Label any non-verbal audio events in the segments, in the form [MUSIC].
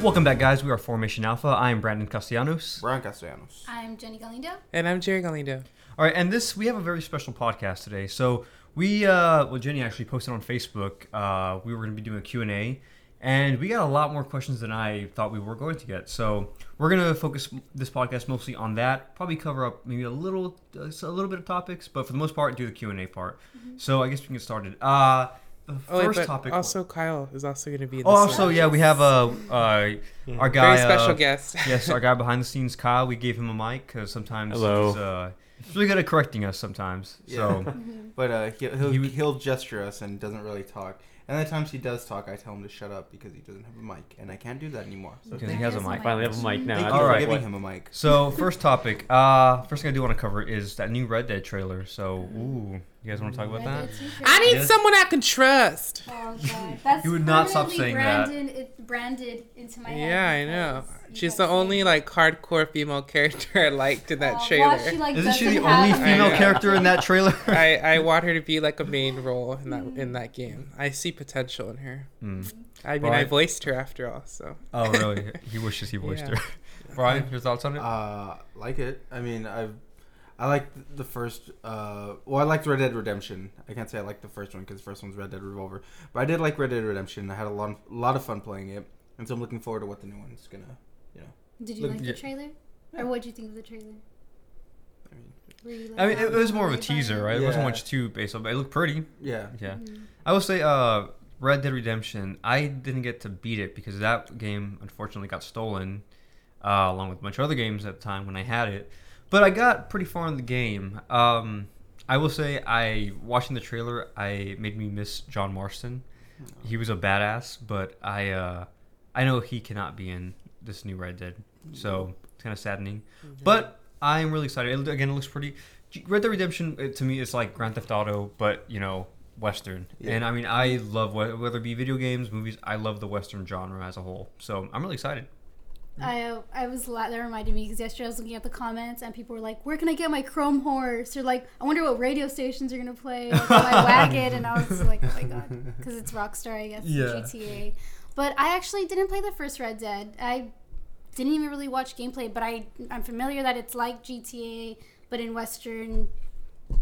Welcome back, guys. We are Formation Alpha. I am Brandon Castellanos. Brian Castellanos. I'm Jenny Galindo. And I'm Jerry Galindo. All right, and this we have a very special podcast today. So we, uh, well, Jenny actually posted on Facebook. Uh, we were going to be doing a Q and A, and we got a lot more questions than I thought we were going to get. So we're going to focus this podcast mostly on that. Probably cover up maybe a little, uh, a little bit of topics, but for the most part, do the Q and A part. So I guess we can get started. Uh, the Oh, wait, first but topic. also Kyle is also going to be in oh, also one. yeah, we have uh, uh, our guy. Very special uh, guest. [LAUGHS] yes, our guy [LAUGHS] behind the scenes, Kyle. We gave him a mic because sometimes Hello. he's, uh, he's really good at correcting us sometimes. So [LAUGHS] But uh, he'll, he'll, he, he'll gesture us and doesn't really talk. And the times he does talk, I tell him to shut up because he doesn't have a mic, and I can't do that anymore. So because he has a mic. mic. Finally have a mic now. thank I you was for Alright. like, giving him a mic. So first topic. Uh, first thing I do want to cover is that new Red Dead trailer. So ooh, you guys want to talk about that? I need Yes. someone I can trust. Oh god, that's You would not stop permanently saying that. branded, It branded into my head. Yeah, I know. because you She's kept the saying only it. like hardcore female character I liked in that Oh, trailer. well, she, like, Isn't she the doesn't only have- female character in that trailer? [LAUGHS] I, I want her to be like a main role in that in that game. I see potential in her. Hmm. I mean, I Right. voiced her after all, so Oh really? [LAUGHS] He wishes he voiced Yeah. her. [LAUGHS] Brian, your thoughts on it? Uh, like it. I mean, I've I like the first. Uh, well, I liked Red Dead Redemption. I can't say I liked the first one because the first one's Red Dead Revolver, but I did like Red Dead Redemption. I had a lot, a lot of fun playing it, and so I'm looking forward to what the new one's gonna. You know, Did you Look- like Yeah. the trailer? Yeah. Or what did you think of the trailer? I mean, like, I mean, it, it was more of a blown away by teaser, it? right? It wasn't much too based on, but it looked pretty. yeah. Yeah. Mhm. I will say, uh, Red Dead Redemption. I didn't get to beat it because that game unfortunately got stolen, uh, along with a bunch of other games at the time when I had it. But I got pretty far in the game. Um, I will say, I watching the trailer, I made me miss John Marston. He was a badass, but I, uh, I know he cannot be in this new Red Dead, so it's kind of saddening. But I'm really excited. It, again, it looks pretty. Red Dead Redemption uh, to me is like Grand Theft Auto, but you know, Western. Yeah. And I mean, I love whether it be video games, movies. I love the Western genre as a whole. So I'm really excited. I I was la- that reminded me because yesterday I was looking at the comments and people were like, "Where can I get my Chrome horse?" Or like, "I wonder what radio stations are gonna play [LAUGHS] like, my wagon." And I was like, "Oh my god," [LAUGHS] because it's Rockstar, I guess, Yeah. GTA. But I actually didn't play the first Red Dead. I didn't even really watch gameplay, but I I'm familiar that it's like GTA, but in Western,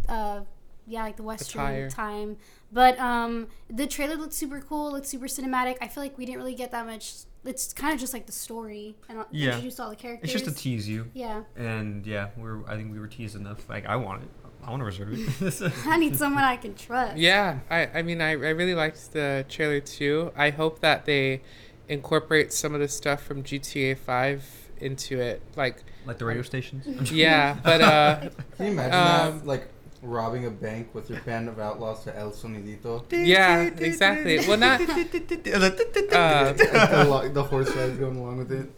uh, yeah, like the Western time. But um, the trailer looked super cool. Looked super cinematic. I feel like we didn't really get that much. It's kind of just like the story and Yeah. introduced all the characters. It's just to tease you, yeah. and yeah, we're. I think we were teased enough. Like I want it. I want to reserve it. [LAUGHS] [LAUGHS] I need someone I can trust. Yeah, I, I mean, I, I really liked the trailer too. I hope that they incorporate some of the stuff from GTA 5 into it. Like, like the radio stations. Yeah, but uh, [LAUGHS] Can you imagine Um, that? Like robbing a bank with your band of outlaws to El Sonidito. yeah, exactly. Well, not [LAUGHS] uh, the, lo- the horse rides going along with it.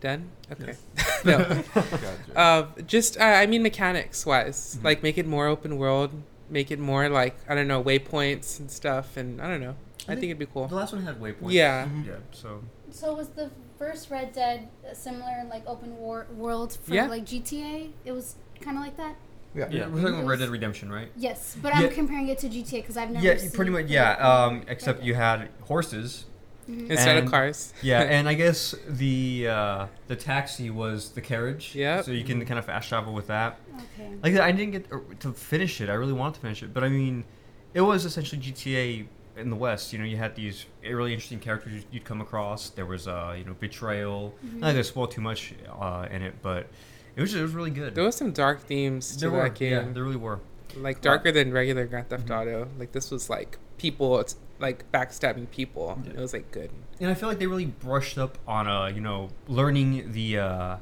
done. Okay, [LAUGHS] no. Gotcha. Uh, just uh, I mean mechanics wise, Mhm. like make it more open world, make it more like I don't know waypoints and stuff, and I don't know. I think it'd be cool. The last one had waypoints. Yeah. Mhm. Yeah. So So was the first Red Dead similar in like open war- world for Yeah. like GTA? It was kind of like that. Yeah. yeah, we're talking about Red Dead Redemption, right? Yes, but Yeah. I'm comparing it to GTA because I've never. Yeah, seen pretty much. Yeah. Um, except you had horses. Mhm. Instead And- of cars. [LAUGHS] Yeah, and I [LAUGHS] guess the uh, the taxi was the carriage. Yep. So you can kind of fast travel with that. Okay. Like I didn't get to finish it. I really wanted to finish it, but I mean, it was essentially GTA in the West. You know, you had these really interesting characters you'd- you'd come across. There was uh, you know, betrayal. Mhm. Not gonna spoil too much uh, in it, but it was it was really good. There was some dark themes to There that game. yeah, there really were. like darker than regular Grand Theft Mhm. Auto. Like this was like people, it's like backstabbing people. Yeah. It was like good. and I feel like they really brushed up on uh, you know, learning the uh,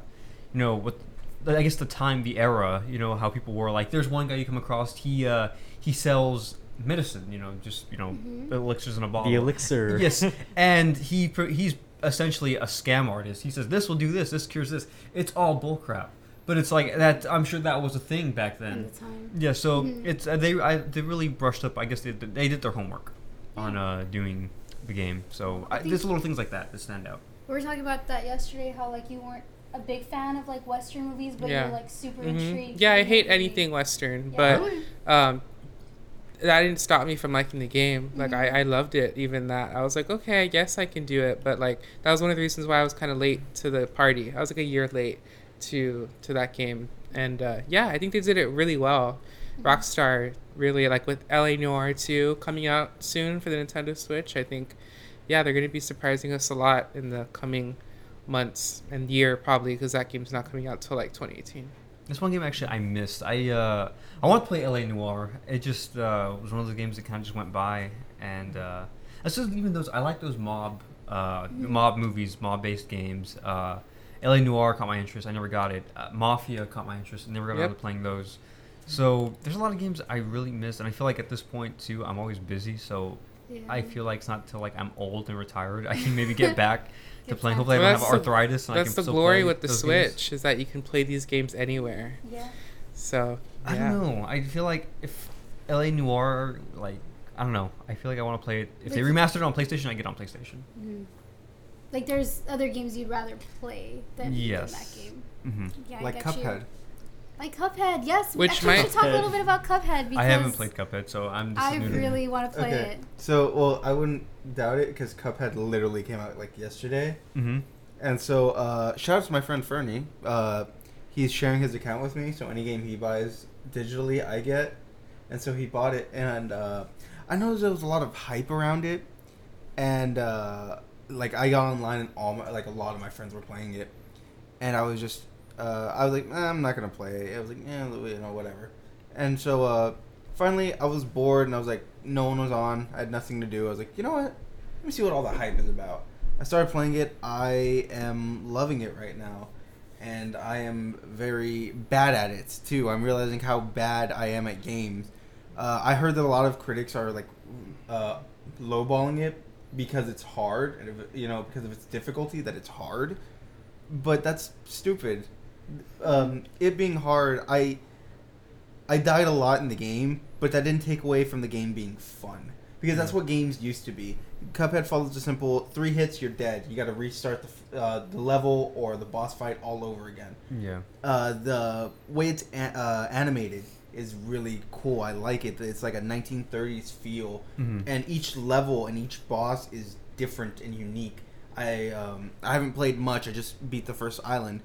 you know, what I guess the time, the era, you know, how people were. Like, there's one guy you come across. He uh, he sells medicine. You know, just you know, Mhm. elixirs in a bottle. The elixir. [LAUGHS] Yes, [LAUGHS] and he he's essentially a scam artist. He says this will do this, this cures this. It's all bullcrap. But it's like that. I'm sure that was a thing back At then. the time. Yeah, so Mhm. it's uh, they I, they really brushed up. I guess they they did their homework on uh, doing the game. So I, I there's little things like that that stand out. We were talking about that yesterday. How like you weren't a big fan of like Western movies, but Yeah. you're like super Mhm. intrigued. Yeah, I hate movie. anything Western, Yeah. but um, that didn't stop me from liking the game. Like I, I loved it. Even that I was like, okay, I guess I can do it. But like that was one of the reasons why I was kind of late to the party. I was like a year late to to that game. And uh, yeah, I think they did it really well. Rockstar really like with L.A. Noire 2 coming out soon for the Nintendo Switch. I think yeah, they're going to be surprising us a lot in the coming months and year probably because that game's not coming out till like 2018. This one game actually I missed. I uh, I want to play L.A. Noire. It just uh, was one of those games that kind of just went by, and uh, it's just even those. I like those mob uh, mob movies, mob based games. Uh, L.A. Noire caught my interest. I never got it. Uh, Mafia caught my interest. I never got Yep. around to playing those. So there's a lot of games I really miss, and I feel like at this point too, I'm always busy. So Yeah. I feel like it's not till like I'm old and retired I can maybe [LAUGHS] get back to playing. back Hopefully, I don't have that's the- arthritis. And I That's can the still glory play with the Switch games. is that you can play these games anywhere. Yeah. So I don't know. I feel like if L.A. Noire, like I don't know. I feel like I want to play it. If they remastered it on PlayStation, I get on PlayStation. Mhm. Like there's other games you'd rather play than, Yes. than that game. hmm Yeah, I like get you. Cuphead. Like Cuphead, yes. Which Actually, we should talk a little bit about Cuphead because I haven't played Cuphead, so I'm. This I is new to me. really want to play okay. it. So, well, I wouldn't doubt it because Cuphead literally came out like yesterday. Mm-hmm. And so, uh, shout out to my friend Fernie. Uh, he's sharing his account with me, so any game he buys digitally, I get. And so he bought it, and uh, I know there was a lot of hype around it, and uh, like I got online, and all my, like a lot of my friends were playing it, and I was just, uh, I was like, eh, I'm not gonna play. I was like, yeah, you know, whatever. And so, uh, finally, I was bored, and I was like, no one was on. I had nothing to do. I was like, you know what? Let me see what all the hype is about. I started playing it. I am loving it right now. And I am very bad at it too. I'm realizing how bad I am at games. Uh, I heard that a lot of critics are like uh, lowballing it because it's hard, and if, you know because of its difficulty that it's hard. But that's stupid. Um, it being hard, I I died a lot in the game, but that didn't take away from the game being fun because that's what games used to be. Cuphead follows a simple three hits, you're dead. You got to restart the uh, the level or the boss fight all over again. Yeah. Uh, the way it's a- uh, animated is really cool. I like it. It's like a 1930s feel, Mhm. and each level and each boss is different and unique. I um, I haven't played much. I just beat the first island,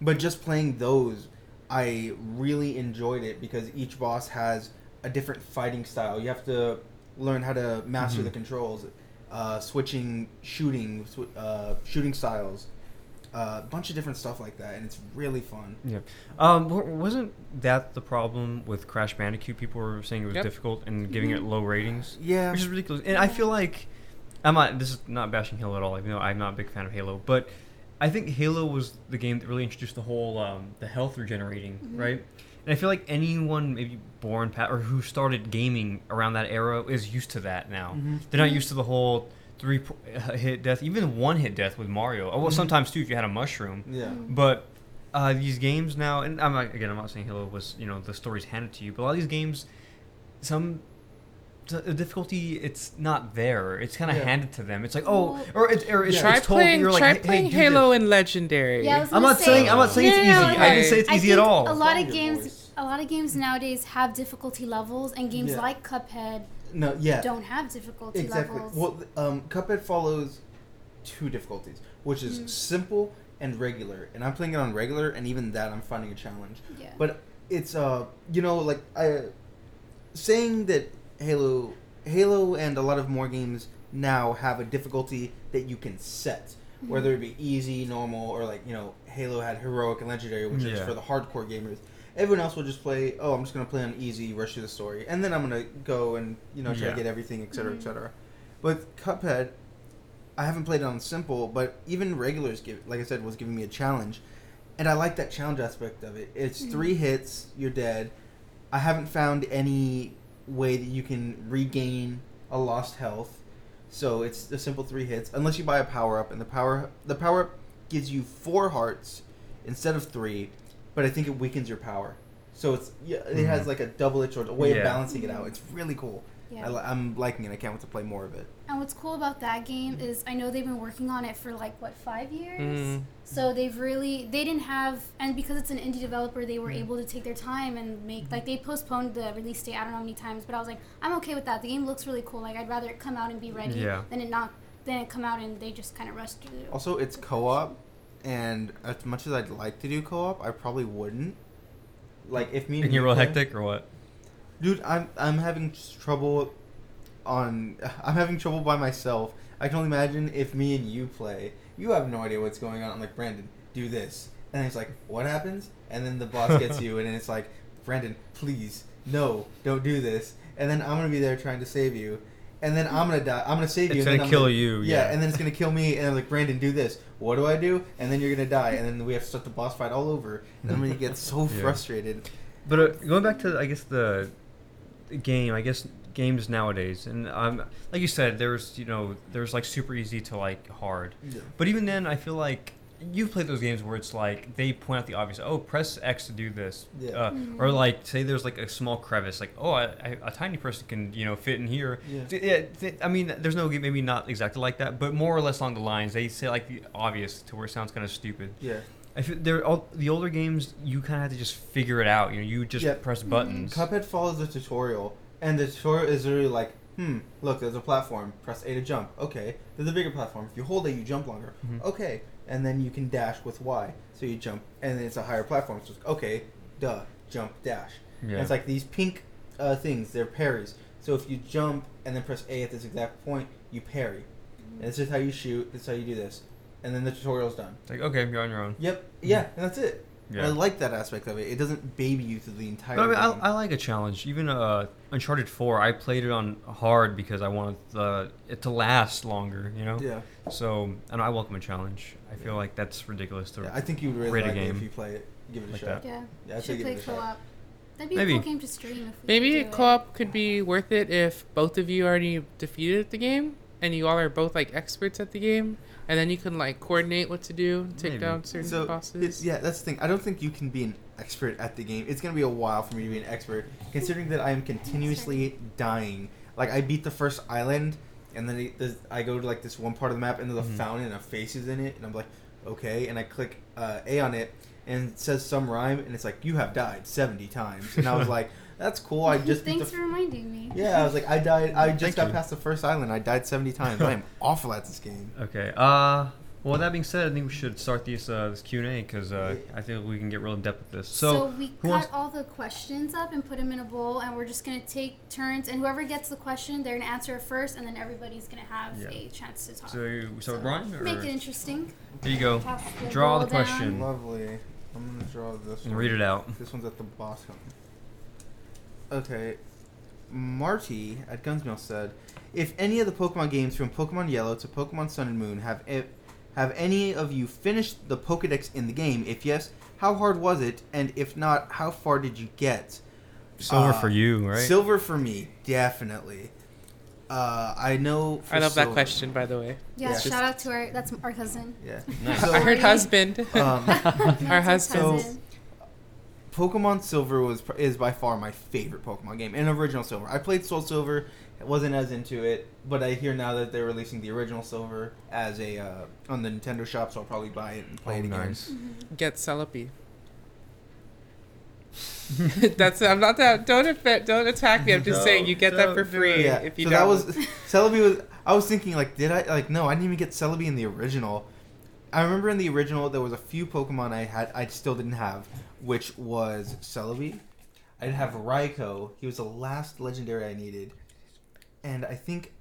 but just playing those, I really enjoyed it because each boss has a different fighting style. You have to learn how to master Mhm. the controls, uh, switching shooting uh, shooting styles, uh, a bunch of different stuff like that, and it's really fun. Yeah. Um, wasn't that the problem with Crash Bandicoot? People were saying it was Yep. difficult and giving it low ratings, Yeah, which is ridiculous. And I feel like I'm not. This is not bashing Halo at all. Even though I'm not a big fan of Halo, but I think Halo was the game that really introduced the whole um, the health regenerating, Mhm. right? And I feel like anyone maybe born pa- or who started gaming around that era is used to that now. Mhm. They're not used to the whole three uh, hit death, even one hit death with Mario. Oh, well, Mhm. sometimes too if you had a mushroom. yeah. Mm. But uh, these games now, and I'm not, again, I'm not saying Halo was you know the stories handed to you, but a lot of these games, some the the difficulty it's not there. It's kind of Yeah. handed to them. It's like oh, or it's or it's, Yeah. Try it's told playing, you're like try hey, hey, playing do Halo this. and Legendary. Yeah, I was I'm gonna not saying I'm not say- saying it's Yeah, easy. I didn't say it's I easy at all. A lot of games, voice. a lot of games nowadays have difficulty levels, and games Yeah. like Cuphead No, yeah. don't have difficulty exactly. levels. Well, um, Cuphead follows two difficulties, which is Mm. simple and regular. And I'm playing it on regular, and even that I'm finding a challenge. yeah. But it's uh, you know, like I saying that Halo, Halo, and a lot of more games now have a difficulty that you can set, Mm-hmm. whether it be easy, normal, or like you know, Halo had heroic and legendary, which is for the hardcore gamers. Everyone else will just play. Oh, I'm just gonna play on easy, rush through the story, and then I'm gonna go and you know try Yeah. to get everything, etc., Mhm. etc. But Cuphead, I haven't played it on simple, but even regulars give, like I said, was giving me a challenge, and I like that challenge aspect of it. It's Mhm. three hits, you're dead. I haven't found any way that you can regain a lost health, so it's a simple three hits. Unless you buy a power up, and the power the power up gives you four hearts instead of three, but I think it weakens your power. So it's yeah, it has Mhm. like a double edged sword, a way Yeah. of balancing it out. It's really cool. Yeah. I, I'm liking it. I can't wait to play more of it. And what's cool about that game is I know they've been working on it for like what five years. Mm. So they've really they didn't have and because it's an indie developer they Mm. were able to take their time and make like they postponed the release date I don't know how many times but I was like I'm okay with that the game looks really cool like I'd rather it come out and be ready Yeah. than it not than it come out and they just kind of rushed through. it. Also, it's co-op, and as much as I'd like to do co-op, I probably wouldn't. Like if me and And you're you real play- hectic or what? dude. I'm I'm having trouble on. [LAUGHS] I'm having trouble by myself. I can only imagine if me and you play. You have no idea what's going on. I'm like Brandon, do this, and it's like, what happens? And then the boss gets [LAUGHS] you, and it's like, Brandon, please, no, don't do this. And then I'm gonna be there trying to save you, and then I'm gonna die. I'm gonna save you. It's and gonna kill gonna- you, Yeah, yeah. and then it's gonna kill me. And I'm like, Brandon, do this. What do I do? And then you're gonna die, and then we have to start the boss fight all over. And I'm gonna get so [LAUGHS] Yeah. frustrated. But uh, going back to I guess the game, I guess games nowadays, and um, like you said, there's you know there's like super easy to like hard. Yeah. But even then, I feel like you've played those games where it's like they point out the obvious. Oh, press X to do this. Yeah. Uh, Mhm. Or like say there's like a small crevice, like oh, I, I, a tiny person can you know fit in here. Yeah. Th- yeah, th- I mean, there's no maybe not exactly like that, but more or less along the lines. They say like the obvious to where it sounds kind of stupid. Yeah. I feel they're all the older games. You kind of have to just figure it out. You know, you just Yeah. press Mhm. buttons. Cuphead follows the tutorial, and the tutorial is really like, hmm, look, there's a platform. Press A to jump. Okay. There's a bigger platform. If you hold A, you jump longer. Mhm. Okay. And then you can dash with Y. So you jump, and then it's a higher platform. So it's okay, duh, jump, dash. And Yeah. it's like these pink uh, things. They're parries. So if you jump and then press A at this exact point, you parry. And this is how you shoot. This is how you do this. And then the tutorial's done. It's like okay, you're on your own. Yep. Yeah, and that's it. And I like that aspect of it. It doesn't baby you through the entire. But I mean, I. I like a challenge. Even uh, Uncharted Four, I played it on hard because I wanted the it to last longer. You know. yeah. So, and I welcome a challenge. I feel like that's ridiculous to. Yeah, I think you would really Rate a like it if game you play it. Give it a like shot. that. Yeah. Yeah, I'd Should play a shot. co-op. That'd be Maybe. a cool game to stream if we Maybe could do it. co-op could be worth it if both of you already defeated the game and you all are both like experts at the game, and then you can like coordinate what to do, take Maybe. down certain So bosses. it's, yeah, that's the thing. I don't think you can be an expert at the game. It's gonna be a while for me to be an expert, considering that I am continuously dying. Like I beat the first island, and then it, there's- I go to like this one part of the map, and there's a Mhm. fountain and a faces in it, and I'm like, okay, and I click uh, A on it, and it says some rhyme, and it's like you have died seventy times, and I was [LAUGHS] like, that's cool. I just beat the Thanks for reminding me. [LAUGHS] Yeah, I was like, I died. I just Thank got you. past the first island. I died seventy times. I am [LAUGHS] awful at this game. Okay. Uh, well, that being said, I think we should start this uh, this Q and A because uh, I think we can get real in depth with this. So, So, we cut wants- all the questions up and put them in a bowl, and we're just gonna take turns. And whoever gets the question, they're gonna answer it first, and then everybody's gonna have Yeah. a chance to talk. so we start with Brian. Or? Make it interesting. Here you go. The Draw bowl the question. down. Lovely. I'm gonna draw this. And one. read it out. This one's at the bottom. Okay. Marty at Gunsmill said, "If any of the Pokemon games from Pokemon Yellow to Pokemon Sun and Moon have e- have any of you finished the Pokedex in the game? If yes, how hard was it? And if not, how far did you get?" Silver Uh, for you, right? Silver for me, definitely. Uh, I know. For I love that question, by the way. Yeah, Yeah. shout out to our that's our cousin. Yeah. [LAUGHS] Nice. So, I heard Sorry. husband. [LAUGHS] um, Our husband. [LAUGHS] cousin. Pokemon Silver was is by far my favorite Pokemon game, and original Silver. I played Soul Silver, wasn't as into it, but I hear now that they're releasing the original Silver as a uh, on the Nintendo shop, so I'll probably buy it and play Oh, it again. nice. Mhm. Get Celebi. [LAUGHS] That's I'm not that. Don't offend, don't attack me. I'm just No, saying you get that for free Yeah, if you so don't. that was Celebi was. I was thinking like, did I like? No, I didn't even get Celebi in the original. I remember in the original there was a few Pokemon I had I still didn't have, which was Celebi. I didn't have Raikou. He was the last legendary I needed, and I think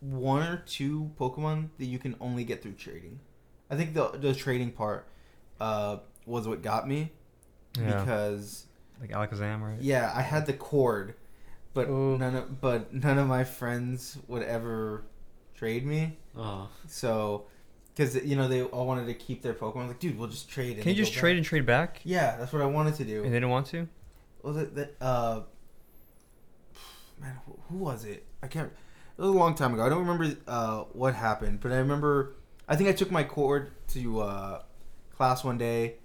one or two Pokemon that you can only get through trading. I think the the trading part uh, was what got me Yeah. because like Alakazam, right? yeah, I had the cord, but Ooh. none of but none of my friends would ever trade me. Oh. So, because you know they all wanted to keep their Pokemon. Like, dude, we'll just trade. and Can you just trade back." and trade back? Yeah, that's what I wanted to do. And they didn't want to. Was it that? Uh, [SIGHS] man, who- who was it? I can't. It was a long time ago. I don't remember uh, what happened, but I remember. I think I took my cord to uh, class one day,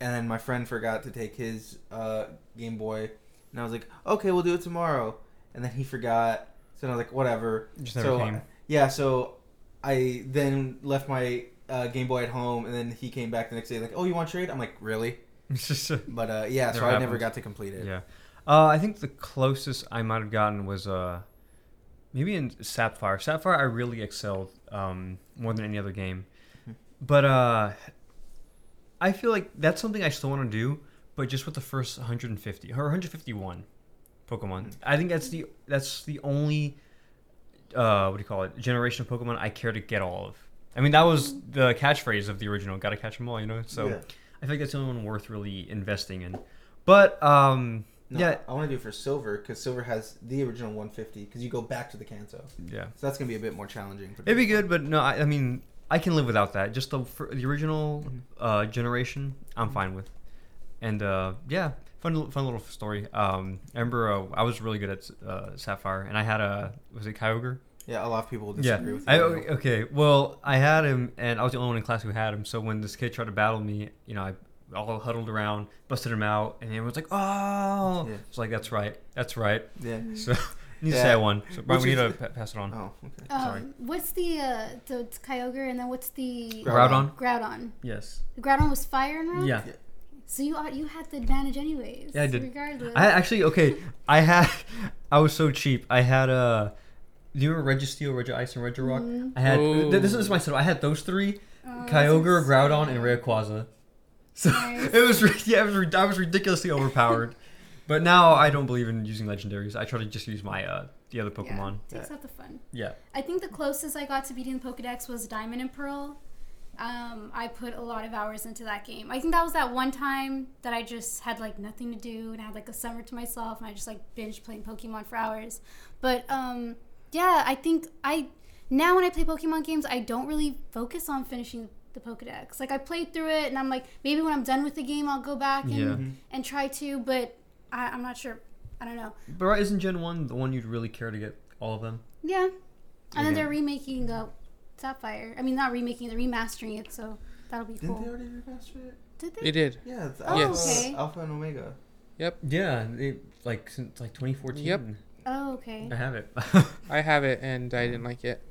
and then my friend forgot to take his uh, Game Boy, and I was like, okay, we'll do it tomorrow, and then he forgot, so I was like, whatever. So came. yeah, so I then left my uh, Game Boy at home, and then he came back the next day like, oh, you want to trade? I'm like, really? It's just a- But uh, yeah, so I never got to complete it. Yeah. Uh, I think the closest I might have gotten was uh, maybe in Sapphire. Sapphire, I really excelled um, more than any other game. Mhm. But uh, I feel like that's something I still want to do, but just with the first 150 or 151 Pokemon. I think that's the that's the only uh, what do you call it generation of Pokemon I care to get all of. I mean, that was the catchphrase of the original. Got to catch them all, you know. So Yeah. I feel like that's the only one worth really investing in. But um, No, yeah, I want to do it for silver because silver has the original 150 because you go back to the Kanto. yeah, So that's gonna be a bit more challenging. For me. it'd be good. But no, I, I mean, I can live without that. Just the the original Mhm. uh, generation, I'm fine with. And uh, yeah, fun fun little story. Um, I remember uh, I was really good at uh, Sapphire, and I had a was it Kyogre? Yeah, a lot of people Yeah. disagree with I, you. okay. Well, I had him, and I was the only one in class who had him. So when this kid tried to battle me, you know, I all huddled around, busted him out, and everyone's like, "Oh!" Yeah. It's like that's right, that's right. Yeah. So [LAUGHS] you need to Yeah. say I won. So Brian, we need to pa- pass it on. Oh, okay. Sorry. Um, what's the uh, the it's Kyogre and then what's the Groudon. Groudon. Groudon? Yes. The Groudon was fire and rock. Yeah. So you you had the advantage anyways. Yeah, I did. Regardless. I actually okay. I had. [LAUGHS] I was so cheap. I had Uh, do you remember Registeel, Regice, and Regirock? Mhm. I had. Th- This is my setup. I had those three: Oh, that's Kyogre, so Groudon, and sad. Rayquaza. So Nice. [LAUGHS] it was. Yeah, it was. I was ridiculously overpowered. But now I don't believe in using legendaries. I try to just use my uh the other Pokemon. Yeah, takes out the fun. Yeah. I think the closest I got to beating the Pokedex was Diamond and Pearl. Um, I put a lot of hours into that game. I think that was that one time that I just had like nothing to do and I had like a summer to myself and I just like binge playing Pokemon for hours. But um, yeah, I think I now when I play Pokemon games, I don't really focus on finishing the Pokedex. Like I played through it and I'm like maybe when I'm done with the game I'll go back and, Yeah. Mhm. and try to, but I, I'm not sure. I don't know. But right, isn't Gen One the one you'd really care to get all of them? Yeah. And then they're remaking uh, Sapphire. I mean, not remaking, they're remastering it, so that'll be Didn't cool. Did they already remaster it? Did they? They did. Yeah, it's Oh, Alpha, Yes. okay. Alpha and Omega. Yep. Yeah, it, like since like 2014. Yep. Oh, okay. I have it. I have it and I didn't [LAUGHS] like it.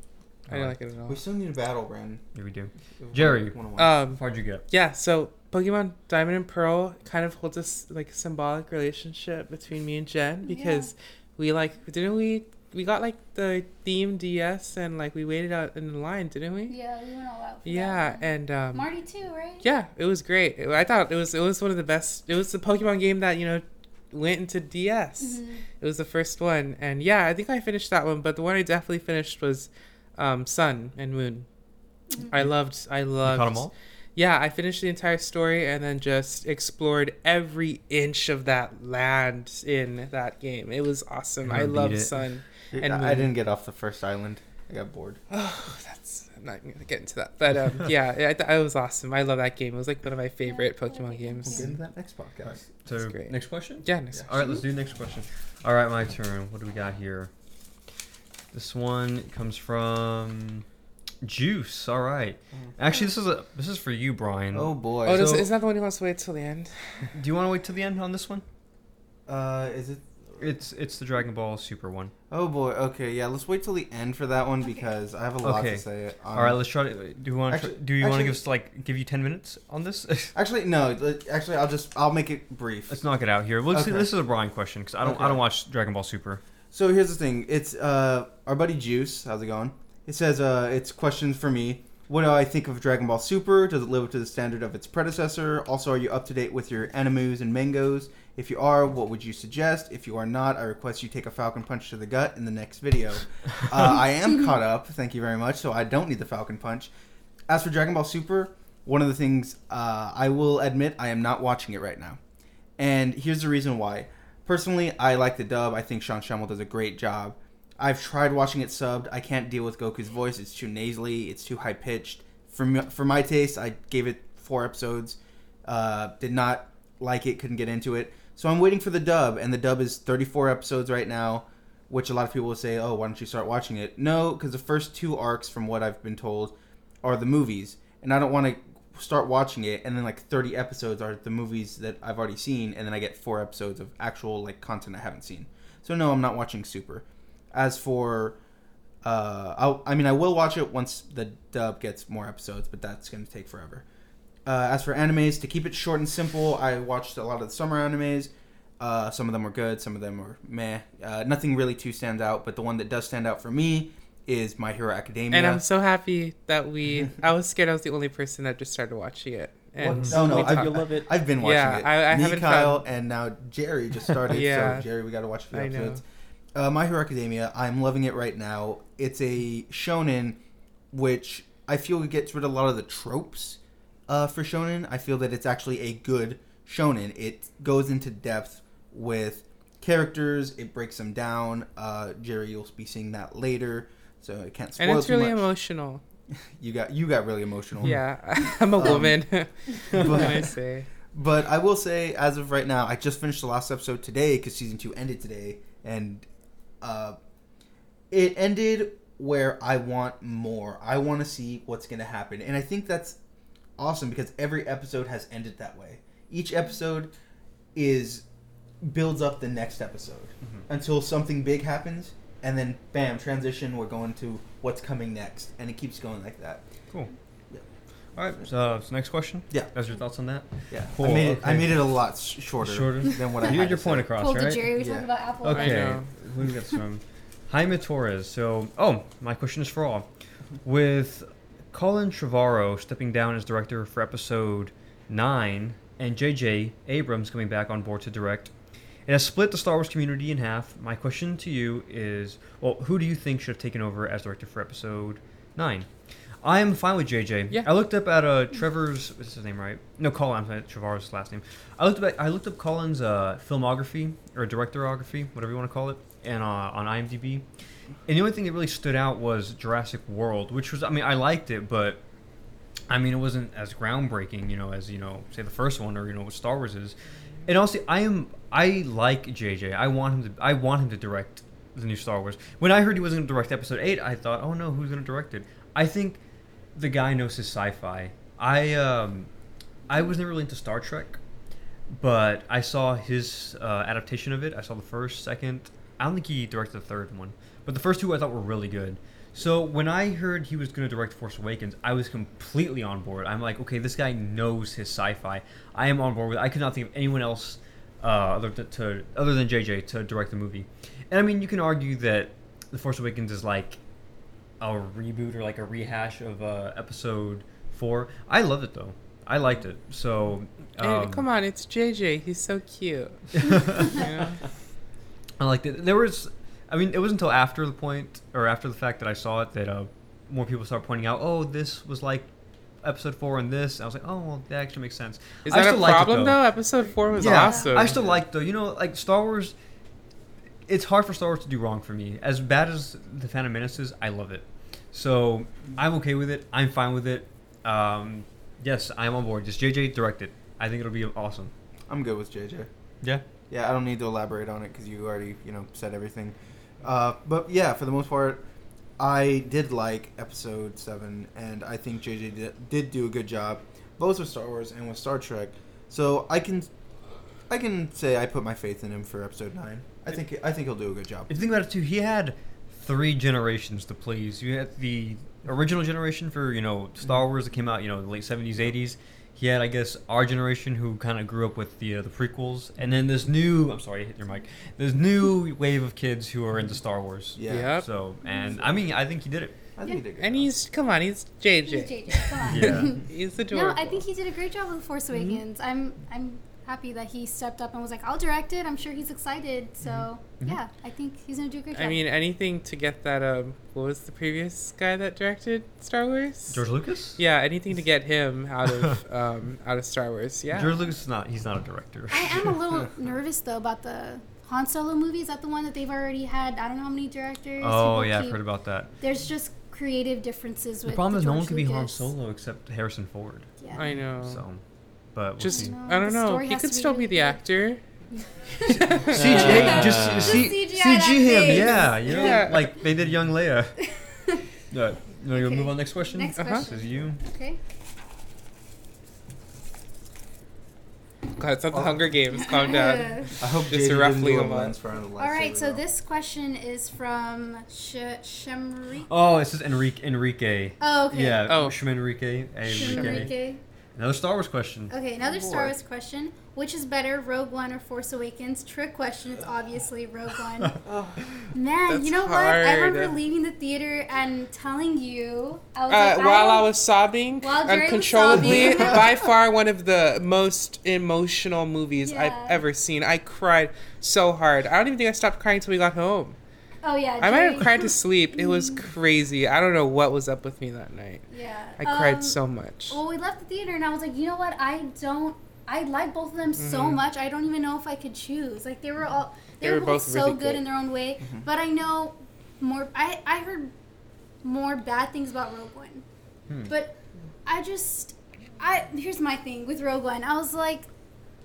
I didn't like it at all. We still need a battle, Brandon. Yeah, we do. If we Jerry. wanna win. How Um, far'd you get? yeah. So Pokemon Diamond and Pearl kind of holds this like symbolic relationship between me and Jen because we like didn't we we got like the theme DS and like we waited out in the line, didn't we? Yeah, we went all out. For Yeah, That and um. Marty too, right? yeah, it was great. I thought it was it was one of the best. It was the Pokemon game that you know went into DS. Mhm. It was the first one, and yeah, I think I finished that one. But the one I definitely finished was um, Sun and Moon. Mhm. I loved. I You loved. caught them all. Yeah, I finished the entire story and then just explored every inch of that land in that game. It was awesome. I I loved it. Sun. I- and I didn't get off the first island. I got bored. [SIGHS] Oh, that's I'm not gonna get into that. But um, [LAUGHS] yeah, it, it was awesome. I love that game. It was like one of my favorite Pokemon games. That's great. Next podcast. So, next question? Yeah, Pokemon We'll games. get into that next This one comes from Juice. All right. Actually, this is a this is for you, Brian. Oh boy. Oh, does, So- isn't that the one who wants to wait till the end? [LAUGHS] Do you want to wait till the end on this one? Uh, is it? It's it's the Dragon Ball Super one. Oh boy. Okay. Yeah. Let's wait till the end for that one because I have a lot Okay. to say. Um, All right, let's try to. Do you want to? actually- Do you want to actually- give us like give you ten minutes on this? [LAUGHS] Actually, no. let- Actually, I'll just I'll make it brief. Let's knock it out here. Let's see, Okay. this is a Brian question because I don't I Okay. don't watch Dragon Ball Super. So here's the thing. It's uh our buddy Juice. How's it going? It says uh it's questions for me. What do I think of Dragon Ball Super? Does it live up to the standard of its predecessor? Also, are you up to date with your animus and mangoes? If you are, what would you suggest? If you are not, I request you take a Falcon Punch to the gut in the next video. [LAUGHS] uh, I am caught up, thank you very much, so I don't need the Falcon Punch. As for Dragon Ball Super, one of the things uh, I will admit I am not watching it right now. And here's the reason why. Personally, I like the dub. I think Sean Schemmel does a great job. I've tried watching it subbed. I can't deal with Goku's voice. It's too nasally. It's too high pitched. For for my taste, I gave it four episodes. Uh, did not like it. Couldn't get into it. So I'm waiting for the dub, and the dub is 34 episodes right now, which a lot of people will say, "Oh, why don't you start watching it?" No, because the first two arcs, from what I've been told, are the movies, and I don't want to start watching it, and then like 30 episodes are the movies that I've already seen, and then I get four episodes of actual like content I haven't seen. So no, I'm not watching Super. As for, uh, I'll, I mean, I will watch it once the dub gets more episodes, but that's gonna take forever. Uh, as for animes, to keep it short and simple, I watched a lot of the summer animes. Uh, some of them were good, some of them were meh. Uh, nothing really too stands out, but the one that does stand out for me is My Hero Academia. And I'm so happy that we. [LAUGHS] I was scared I was the only person that just started watching it. And What? No, no, we I- talked- You'll love it. I've been watching Yeah, it. I- I Me, haven't Kyle, found- and now Jerry just [LAUGHS] started. Yeah. So Jerry, we got to watch a few I know. episodes. Uh, My Hero Academia. I'm loving it right now. It's a shonen, which I feel gets rid of a lot of the tropes uh, for shonen. I feel that it's actually a good shonen. It goes into depth with characters. It breaks them down. Uh, Jerry, you'll be seeing that later, so I can't spoil and it's too really much. emotional. [LAUGHS] you got you got really emotional. Yeah, [LAUGHS] I'm a Um, woman. [LAUGHS] what can I but- say? But I will say, as of right now, I just finished the last episode today because season two ended today, and uh, it ended where I want more. I want to see what's going to happen, and I think that's awesome because every episode has ended that way. Each episode is builds up the next episode until something big happens, and then bam, transition. We're going to what's coming next, and it keeps going like that. Cool. Yeah. All right. So, uh, so next question. Yeah. That's your thoughts on that? Yeah, Cool, I made it. I made it a lot sh- shorter, Shorter? than what I [LAUGHS] you had had your to point say. across, Pulled right? the Jerry. We Yeah. talking about Apple. Okay. know. Who do we get from? Jaime Torres. So, oh, my question is for all. With Colin Trevorrow stepping down as director for episode 9 and J.J. Abrams coming back on board to direct, it has split the Star Wars community in half. My question to you is well, who do you think should have taken over as director for episode 9? I am fine with JJ. Yeah. I looked up at uh, Trevor's. What's his name, right? No, Colin. I'm sorry, Trevorrow's last name. I looked up. I looked up Colin's uh, filmography or directorography, whatever you want to call it, and uh, on IMDb. And the only thing that really stood out was Jurassic World, which was. I mean, I liked it, but I mean, it wasn't as groundbreaking, you know, as you know, say the first one or you know what Star Wars is. And also, I am. I like JJ. I want him to. I want him to direct the new Star Wars. When I heard he wasn't going to direct Episode Eight, I thought, oh no, who's going to direct it? I think the guy knows his sci-fi. I um, I was never really into Star Trek, but I saw his uh, adaptation of it. I saw the first, second. I don't think he directed the third one, but the first two I thought were really good. So when I heard he was going to direct Force Awakens, I was completely on board. I'm like, okay, this guy knows his sci-fi. I am on board with. it. I could not think of anyone else uh, other to, to other than JJ to direct the movie. And I mean, you can argue that the Force Awakens is like a reboot or like a rehash of uh, Episode Four. I loved it though. I liked it. So Hey, um, come on, it's JJ. He's so cute. [LAUGHS] You know? I liked it. There was, I mean, it wasn't until after the point or after the fact that I saw it that uh, more people started pointing out, oh, this was like episode four and this. I was like, oh, well, that actually makes sense. Is I that a still liked it, problem though. though? Episode four was yeah, awesome. I still like though. You know, like Star Wars. It's hard for Star Wars to do wrong for me. As bad as the Phantom Menace is, I love it. So I'm okay with it. I'm fine with it. Um, yes, I'm on board. Just JJ direct it. I think it'll be awesome. I'm good with JJ. Yeah. Yeah, I don't need to elaborate on it because you already, you know, said everything. Uh, but yeah, for the most part, I did like episode seven, and I think JJ did, did do a good job, both with Star Wars and with Star Trek. So I can, I can say I put my faith in him for episode nine. I think I think he'll do a good job. If you think about it too, he had three generations to please. You had the original generation for you know Star Wars that came out you know the late seventies, eighties. He had I guess our generation who kind of grew up with the uh, the prequels, and then this new I'm sorry, I hit your mic. This new wave of kids who are into Star Wars. Yeah, Yep. So and I mean I think he did it. I think he did. a good And job. he's come on, he's JJ. He's JJ. JJ. Come on. Yeah. [LAUGHS] He's No. I think he did a great job with Force Awakens. I'm I'm happy that he stepped up and was like, "I'll direct it." I'm sure he's excited. So Mhm. yeah, I think he's gonna do a great job. I mean, anything to get that. Um, what was the previous guy that directed Star Wars? George Lucas. Yeah, anything to get him out of [LAUGHS] um, out of Star Wars. Yeah. George Lucas is not. He's not a director. I am a little [LAUGHS] nervous though about the Han Solo movie. Is that the one that they've already had? I don't know how many directors. oh People yeah, I've heard about that. There's just creative differences with The problem is no George one can be Han Solo except Harrison Ford. Yeah. I know. So, but we'll Just see. I don't the know. story He has could to be still really be the actor. [LAUGHS] CGI, just Uh, C- CGI CG that him, face. yeah, you know, Yeah. like they did young Leia. [LAUGHS] Yeah, you want to move on next question? Next Uh-huh. This question. is you. Okay. God, it's not the Hunger Games. Calm down. [LAUGHS] I hope Just JD roughly didn't do a a month. lens for the All right, so this question is from Sh- Shemri. Oh, this is Enrique. Enrique. Oh, okay. Yeah. Oh. Oh. Enrique. Enrique. Enrique. Another Star Wars question. Okay, another Oh, Star. Wars question. Which is better, Rogue One or Force Awakens? Trick question. It's obviously Rogue [LAUGHS] One. Oh, Man, That's you know what? I remember leaving the theater and telling you. I was Uh, like, while I don't- was sobbing While Jerry was uncontrollably, sobbing. [LAUGHS] by far one of the most emotional movies Yeah. I've ever seen. I cried so hard. I don't even think I stopped crying until we got home. Oh yeah. I might have cried to [LAUGHS] sleep. It was crazy. I don't know what was up with me that night. Yeah. I cried um, so much. Well, we left the theater and I was like, you know what? I don't. I like both of them so Mhm. much. I don't even know if I could choose. Like they were all. They, They were, were both, both so really good good. in their own way. But I know more. I I heard more bad things about Rogue One. Hmm. But I just. I here's my thing with Rogue One. I was like.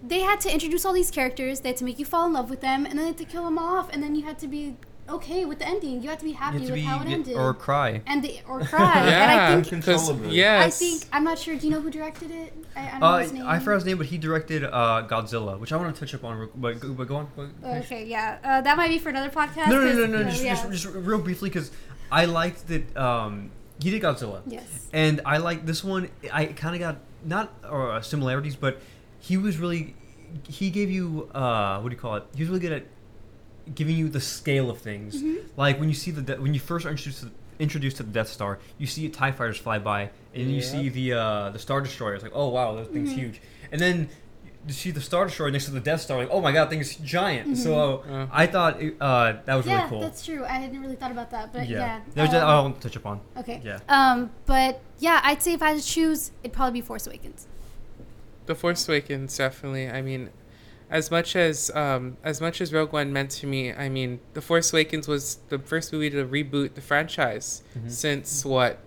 They had to introduce all these characters. They had to make you fall in love with them, and then they had to kill them off. And then you had to be okay with the ending. You have to be happy to with be how it ended, or cry. and the, or cry. and I yeah, think because yes, I think I'm not sure. Do you know who directed it? I, I don't know Uh, his name. I forgot his name, but he directed uh, Godzilla, which I want to touch up on. But, go- but go on. Okay, yeah, uh, that might be for another podcast. No, no, no, no, uh, just, yeah. just, just real briefly, because I liked that um, he did Godzilla, yes. and I like this one. I kind of got not uh, similarities, but he was really he gave you uh, what do you call it? He was really good at giving you the scale of things. Mhm. Like when you see the de- when you first are introduced to, introduced to the Death Star, you see Tie fighters fly by, and you see the uh, the Star Destroyer. It's like, oh wow, that thing's Mhm. huge. And then you see the Star Destroyer next to the Death Star, like, oh my god, that thing is giant. So Mhm. I thought it, uh, that was yeah, really cool. that's true. I hadn't really thought about that, but yeah. That was just, um, I want to touch upon. okay. Yeah. Um, but yeah, I'd say if I had to choose, it'd probably be Force Awakens. The Force Awakens definitely. I mean, as much as um, as much as Rogue One meant to me, I mean, The Force Awakens was the first movie to reboot the franchise Mhm. since what?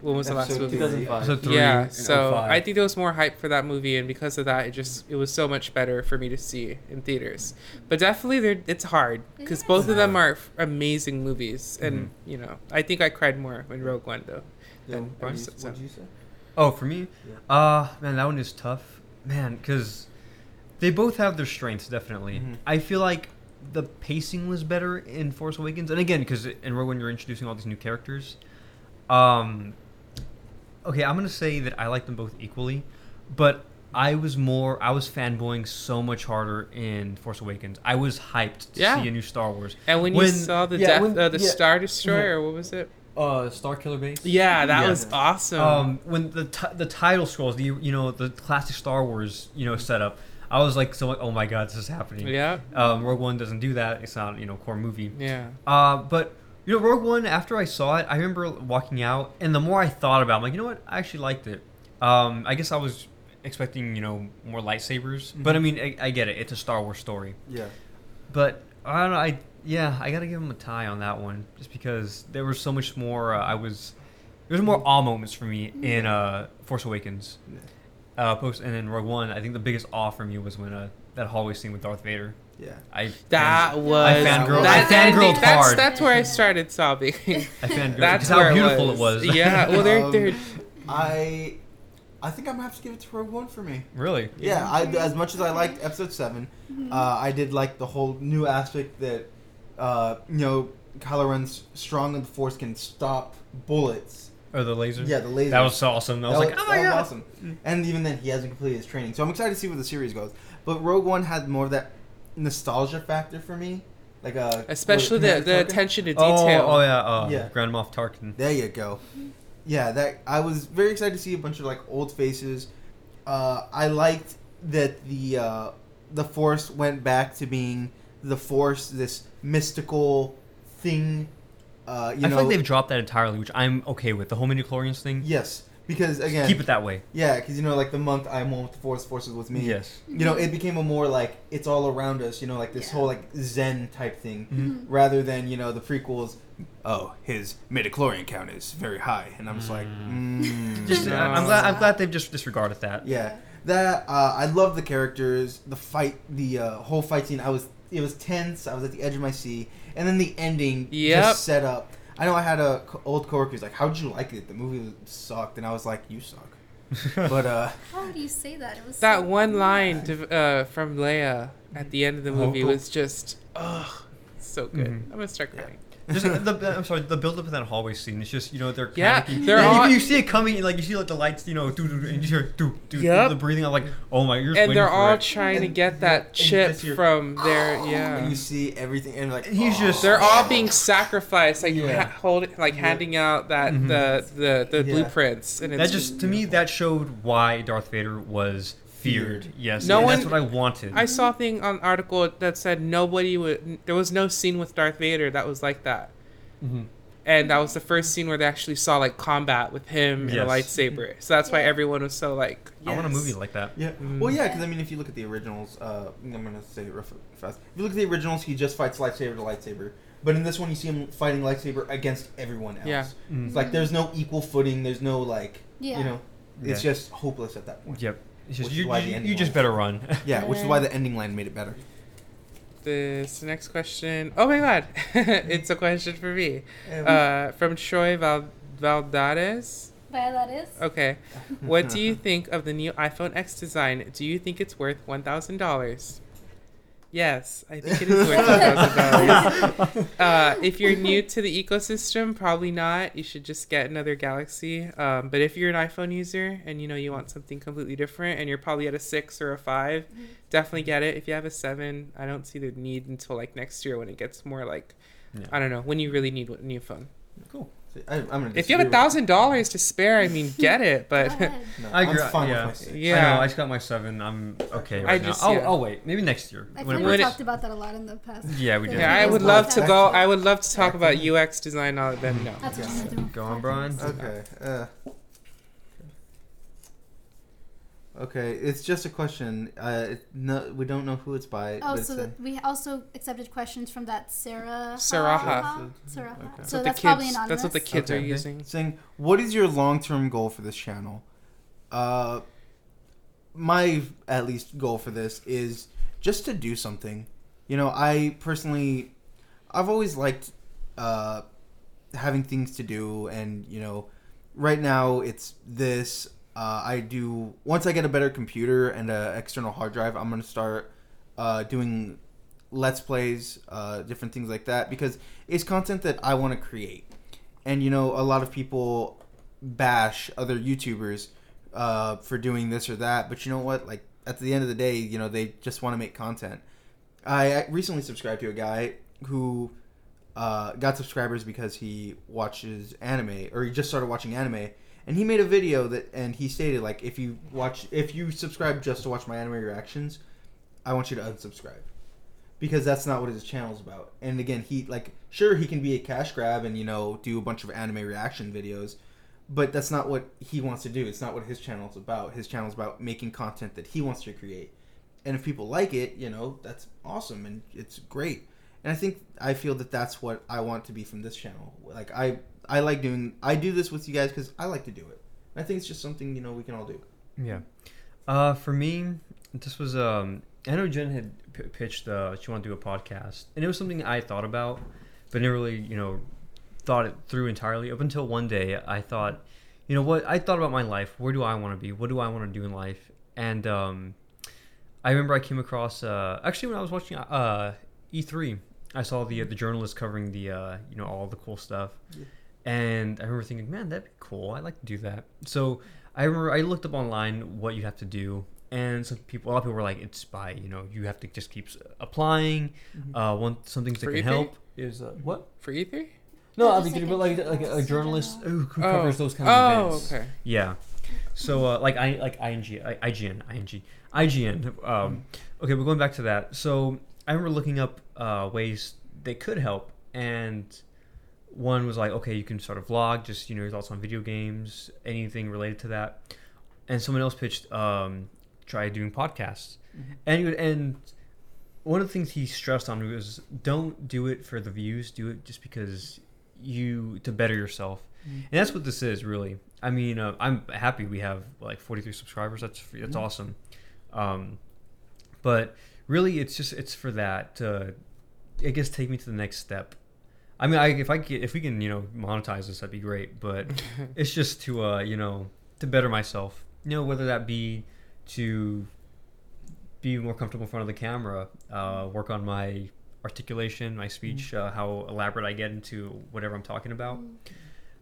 When was the last Episode movie? 2005. Three yeah, so 05. I think there was more hype for that movie, and because of that, it just it was so much better for me to see in theaters. But definitely, they're, it's hard because both is. of them are f- amazing movies, and Mhm. you know, I think I cried more in Rogue One though. Yeah, And what Bryce did you- said what did you say? Oh, for me, Yeah. uh, man, that one is tough, man, because they both have their strengths. Definitely, Mhm. I feel like the pacing was better in Force Awakens, and again, because in Rogue One you're introducing all these new characters. Um, okay, I'm gonna say that I like them both equally, but I was more, I was fanboying so much harder in Force Awakens. I was hyped to Yeah. see a new Star Wars. And when, you saw the yeah, death, when- uh, the yeah. Star Destroyer, what was it? Uh, Starkiller Base. Yeah, that Yeah. was awesome. um, when the t- the title scrolls, the you know the classic Star Wars you know setup, I was like so like oh my god this is happening. yeah, Um, Rogue One doesn't do that. It's not you know core movie. yeah. Uh, but you know Rogue One after I saw it, I remember walking out, and the more I thought about, it, I'm like you know what, I actually liked it. Um, I guess I was expecting you know more lightsabers, but I mean I, I get it. It's a Star Wars story, Yeah. but I don't know. I yeah, I gotta give him a tie on that one, just because there was so much more. Uh, I was there was more awe moments for me in uh, Force Awakens. Uh, post and then Rogue One. I think the biggest awe for me was when uh, that hallway scene with Darth Vader. Yeah. I That fan- was I fangirled. that, I I fangirled think that's, hard. That's where I started sobbing. I fangirled [LAUGHS] that's how beautiful it was. Yeah, well, they're Um, they're I, I think I'm gonna have to give it to Rogue One for me. really. Yeah, I, as much as I liked Episode 7 Mhm. uh, I did like the whole new aspect that, uh, you know, Kylo Ren's strong in the Force can stop bullets. Or the laser. Yeah, the laser. That was so awesome. I was like, oh my god. awesome. And even then, he hasn't completed his training, so I'm excited to see where the series goes. But Rogue One had more of that nostalgia factor for me, like uh, especially what, the the attention to Oh, detail. oh yeah. Uh, Yeah. Grand Moff Tarkin. There you go. Yeah, that I was very excited to see a bunch of like old faces. Uh, I liked that the uh, the Force went back to being the Force, this mystical thing. Uh, you I know, feel like they've dropped that entirely, which I'm okay with. The whole midichlorians thing. yes, because again, Keep it that way. yeah, because you know, like the month I'm one with the Force, forces is with me. Yes. You know, it became a more like it's all around us. You know, like this Yeah. whole like Zen type thing, Mhm. rather than you know the prequels. Oh, his midichlorian count is very high, and I'm just like, mm. Just, No. I'm glad. I'm glad they've just disregarded that. Yeah, that uh, I love the characters, the fight, the uh, whole fight scene. I was it was tense. I was at the edge of my seat, and then the ending Yep. just set up. I know I had a co- old coworker who's like, "How'd you like it? The movie sucked," and I was like, "You suck." [LAUGHS] But uh, How do you say that? It was That so one weird. line to, uh, from Leia at the end of the movie Oh. was just, oh, so good. Mhm. I'm gonna start Yeah. Crying. Just the, I'm sorry, the build up of that hallway scene. It's just you know they're Yeah, panicking. they're And you- all- you, see it coming, and, like you see like the lights, you know, do do, and you hear do do Yep. the breathing. I'm like, oh my, you're just And waiting they're for all it. trying to get that and chip just your- from their yeah. and you see everything, and like He's oh. just- They're all being sacrificed, like Yeah. ha- hold, like Yeah. handing out that Mhm. the the the Yeah. blueprints, and it's that just to me that showed why Darth Vader was feared. Feared. Yes, No and one- that's what I wanted. I saw a thing on an article that said nobody would. There was no scene with Darth Vader that was like that, Mhm. and that was the first scene where they actually saw like combat with him and a lightsaber. So that's why everyone was so like, I want a movie like that. Yeah. Mm. Well, yeah, because I mean, if you look at the originals, uh, I'm gonna say it real fast. If you look at the originals, he just fights lightsaber to lightsaber. But in this one, you see him fighting lightsaber against everyone else. Yeah. Mm. It's like there's no equal footing. There's no like, Yeah. you know, it's Yeah. just hopeless at that point. Yep. It's just Which you, is why you, the ending you just was- better run. [LAUGHS] Yeah, which is why the ending line made it better. This next question. Oh my god, [LAUGHS] it's a question for me. Uh, from Troy Val- Valdades. But that is. Okay. What do you think of the new iPhone X design? Do you think it's worth one thousand dollars? Yes, I think it is worth one thousand dollars. [LAUGHS] Uh, if you're new to the ecosystem, probably not. You should just get another Galaxy. Um, but if you're an iPhone user and you know you want something completely different, and you're probably at a six or a 5 definitely get it. If you have a seven, I don't see the need until like next year when it gets more like Yeah. I don't know when you really need a new phone. Cool. See, I, I'm gonna If you have a thousand dollars to spare, I mean, get it. But. [LAUGHS] No, I agree. I'm fine yeah. with my six. Yeah. I know. I just got my seven. I'm okay I right just- now. I'll. I'll wait. Maybe next year. I feel When we When it- talked about that a lot in the past. Yeah, we did. yeah, I would about love to go. I would love to talk about UX design. Now then, no. That's what Yeah. I'm. Go on, Brian. Okay. Uh, okay, it's just a question. Uh, it, no, we don't know who it's by. Oh, but so it's that we also accepted questions from that Sarah. Saraha. Sarah. Okay. So That's that's the probably kids. anonymous. That's what the kids Okay. are using. saying, "What is your long-term goal for this channel?" Uh, my at least goal for this is just to do something. You know, I personally, I've always liked uh, having things to do, and you know, right now it's this. Uh, I do once I get a better computer and an external hard drive, I'm gonna start uh, doing let's plays, uh, different things like that because it's content that I want to create. And you know, a lot of people bash other YouTubers uh, for doing this or that, but you know what? Like at the end of the day, you know, they just want to make content. I recently subscribed to a guy who uh, got subscribers because he watches anime or he just started watching anime and he made a video that and he stated like if you watch if you subscribe just to watch my anime reactions i want you to unsubscribe. Because that's not what his channel's about. And again he like sure he can be a cash grab and you know do a bunch of anime reaction videos but that's not what he wants to do. It's not what his channel's about. His channel's about making content that he wants to create. And if people like it you know that's awesome and it's great. And I think I feel that that's what I want to be from this channel. Like I, I like doing. I do this with you guys because I like to do it. I think it's just something you know we can all do. Yeah. Uh, for me, this was um. I know Jen had p- pitched uh, she wanted to do a podcast, and it was something I thought about, but never really you know thought it through entirely. Up until one day, I thought, you know what? I thought about my life. Where do I want to be? What do I want to do in life? And um, I remember I came across uh, actually when I was watching uh, E3, I saw the the journalist covering the uh, you know all the cool stuff, Yeah. And I remember thinking, man, that'd be cool. I'd like to do that. So I remember I looked up online what you have to do, and some people, a lot of people were like, it's by you know you have to just keep s- applying. Uh, want some things that can help is uh, what? For E E3? No, No, I just mean, like but a like like a, a journalist in who, who covers those kind of things. oh, events. okay. Yeah. So uh, like I like ING I, IGN ING IGN. Um, okay, we're going back to that. So I remember looking up uh, ways they could help, and one was like, okay, you can start a vlog, just you know your thoughts on video games, anything related to that. And someone else pitched, um, try doing podcasts, and you would, and one of the things he stressed on was don't do it for the views, do it just because you to better yourself, and that's what this is really. I mean, uh, I'm happy we have like 43 subscribers. That's that's Mhm. awesome. Um, but really, it's just it's for that. To, I guess take me to the next step. I mean, I, if I get, if we can, you know, monetize this, that'd be great. But [LAUGHS] it's just to, uh, you know, to better myself. you know, whether that be to be more comfortable in front of the camera, uh, work on my articulation, my speech, uh, how elaborate I get into whatever I'm talking about.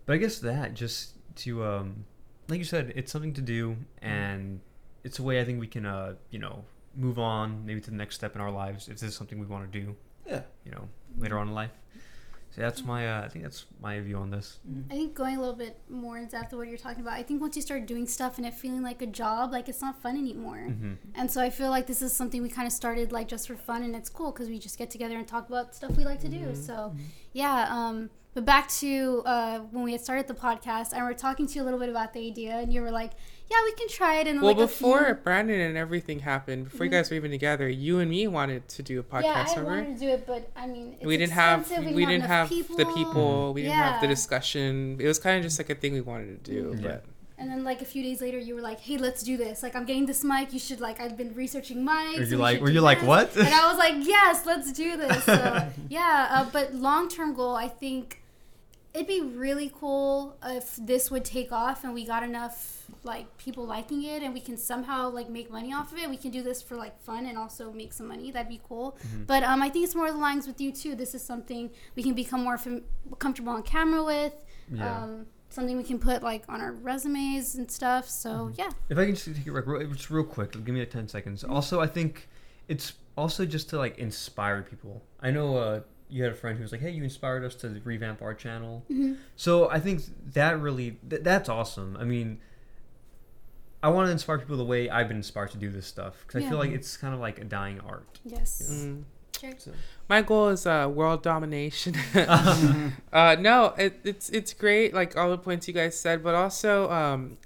But I guess that just to, um, like you said, it's something to do, and it's a way I think we can, uh, you know, move on maybe to the next step in our lives if this is something we want to do, Yeah. you know, later on in life. So that's my, uh, I think that's my view on this. I think going a little bit more in depth of what you're talking about, I think once you start doing stuff and it feeling like a job, like it's not fun anymore. hmm And so I feel like this is something we kind of started like just for fun, and it's cool because we just get together and talk about stuff we like to do. So, yeah. Um, but back to uh, when we had started the podcast, and we are talking to you a little bit about the idea, and you were like, "Yeah, we can try it." And Well, like before few- Brandon and everything happened, before you Mhm. guys were even together, you and me wanted to do a podcast. yeah, I remember? wanted to do it, but I mean, it's we didn't have expensive, we, didn't enough have the people. We didn't have the discussion. It was kind of just like a thing we wanted to do. Yeah. But And then like a few days later, you were like, "Hey, let's do this. Like, I'm getting this mic. You should like. I've been researching mics. Were you like, were do you like, what? and I was like, yes, let's do this. So, [LAUGHS] yeah, uh, but long term goal, I think it'd be really cool if this would take off and we got enough like people liking it and we can somehow like make money off of it. We can do this for like fun and also make some money. That'd be cool. But um, I think it's more the lines with you too. This is something we can become more fam- comfortable on camera with. Yeah. Um, something we can put like on our resumes and stuff. So yeah. If I can just take it real, just real quick, give me like ten seconds. Also, I think it's also just to like inspire people. I know uh, you had a friend who was like, "Hey, you inspired us to revamp our channel." So I think that really th- that's awesome. I mean, I want to inspire people the way I've been inspired to do this stuff because I feel like it's kind of like a dying art. Yes. mm. Sure. my goal is uh, world domination. [LAUGHS] [LAUGHS] uh, no, it, it's it's great, like all the points you guys said, but also um,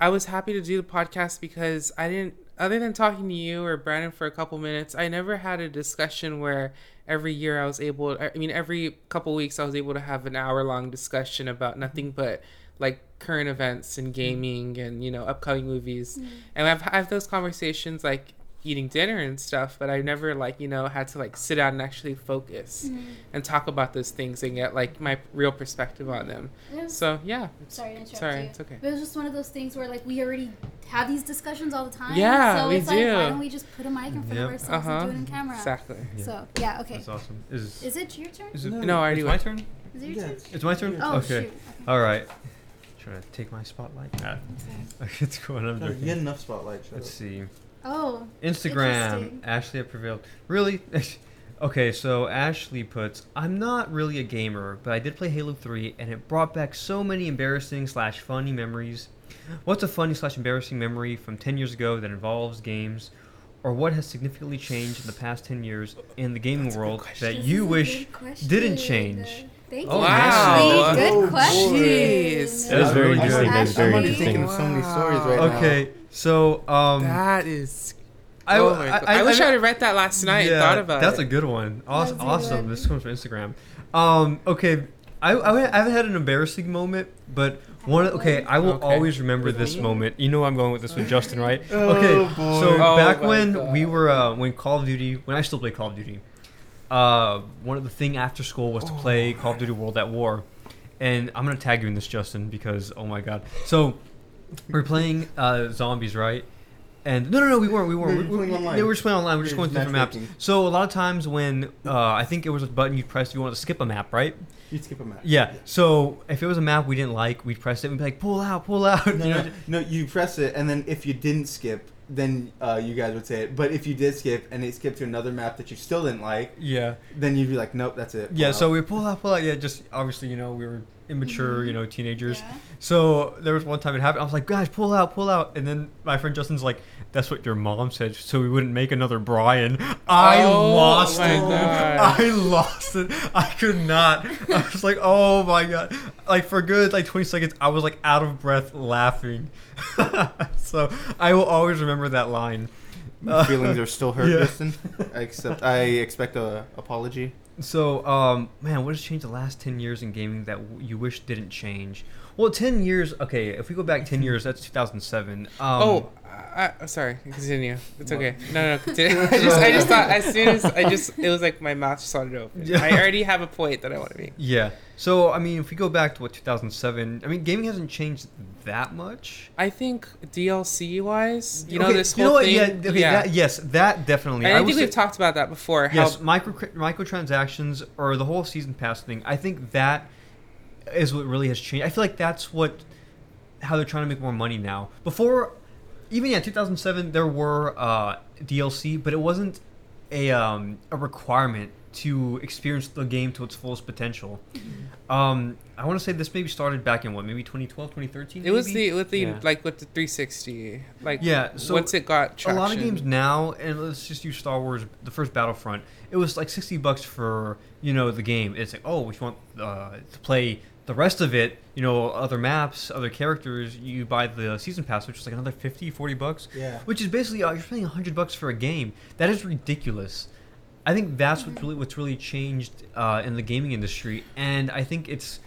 I was happy to do the podcast because I didn't, other than talking to you or Brandon for a couple minutes, I never had a discussion where every year I was able, I mean, every couple weeks I was able to have an hour long discussion about nothing but like current events and mm-hmm. gaming and you know upcoming movies, mm-hmm. and I've had those conversations like eating dinner and stuff but i never like you know had to like sit down and actually focus and talk about those things and get like my real perspective on them was- so yeah Sorry to interrupt sorry you. it's okay But it was just one of those things where like we already have these discussions all the time. Yeah, so we it's like do. why don't we just put a mic in front Yep. of ourselves uh-huh and do it in camera? exactly Yeah. So yeah, okay. That's awesome. Is Is it your turn? is it? No. no i already It's my turn. Is it your Yeah. turn? It's my turn. Oh okay. shoot. All right. Trying to take my spotlight. Ah. [LAUGHS] it's cool. I'm You joking. get enough spotlight. Let's up. see. Oh. Instagram. Ashley have prevailed. Really? [LAUGHS] okay, so Ashley puts, I'm not really a gamer, but I did play Halo 3, and it brought back so many embarrassing slash funny memories. What's a funny slash embarrassing memory from 10 years ago that involves games? Or what has significantly changed in the past 10 years in the gaming That's world that you wish didn't change? Thank Oh, you, wow. Ashley. Good Oh, question. jeez. That is very I'm good. like- That is very I'm good. already thinking of so many stories right now. Okay, so, um. that is I, oh my God. I, wish I, would have read that last night and thought about that's it a good one. Awesome. That's good awesome. This comes from Instagram. Um, okay, I, I, I haven't had an embarrassing moment, but one. Okay, I will Okay. always remember this moment. You know I'm going with this with Justin, right? [LAUGHS] Oh, Okay, boy. so Oh back when God. we were uh, when Call of Duty, when I still play Call of Duty, uh, one of the thing after school was to play Call of Duty World at War, and I'm gonna tag you in this, Justin, because oh my God. So we're playing uh, zombies, right? And no, no, no, we weren't. We weren't. We, you're playing we- online. were just playing online. We we're just going through different maps. So a lot of times when uh, I think it was a button you pressed if you wanted to skip a map, right? You'd skip a match. Yeah. So if it was a map we didn't like, we'd press it and be like, pull out, pull out. No, [LAUGHS] you know? no, no, you press it, and then if you didn't skip, then uh, you guys would say it. But if you did skip and it skipped to another map that you still didn't like, Yeah. then you'd be like, nope, that's it. Yeah. So we pull out, pull out. Yeah. Just obviously, you know, we were immature, you mm-hmm. know, teenagers. Yeah. So there was one time it happened. I was like, guys, pull out, pull out. And then my friend Justin's like, that's what your mom said, so we wouldn't make another Brian. I Oh lost it. God. [LAUGHS] I lost it. I could not. I was like, oh my god. Like for good like 20 seconds, I was like out of breath laughing. [LAUGHS] so I will always remember that line. My feelings are still hurt, [LAUGHS] Yeah. Justin. Except I expect a apology. So, um, man, what has changed the last 10 years in gaming that you wish didn't change? Well, 10 years, okay, if we go back 10 years, that's 2007. Um, oh I, I, sorry continue it's okay no no [LAUGHS] continue I just I just thought as soon as I just it was like my mouth just started open Yeah. I already have a point that I want to make Yeah. So I mean, if we go back to what 2007, I mean, gaming hasn't changed that much. I think DLC wise, you know, Okay, this you whole know what? thing. Yeah, okay, That, yes, that definitely. and I, would think say- we've talked about that before. Yes, How micro microtransactions or the whole season pass thing. I think that is what really has changed. I feel like that's what how they're trying to make more money now. Before, even yeah, 2007, there were uh, DLC, but it wasn't a um, a requirement to experience the game to its fullest potential. Um, I want to say this maybe started back in what, maybe 2012, 2013. it was the with the Yeah. like with the 360, like Yeah, so once it got a lot of games now, and let's just use Star Wars, the first Battlefront. It was like sixty bucks for you know the game. It's like oh, if you want uh, to play the rest of it, you know other maps, other characters, you buy the season pass, which is like another 50, 40 bucks. Yeah. Which is basically uh, you're paying hundred bucks for a game. That is ridiculous. I think that's what really what's really changed uh, in the gaming industry, and I think it's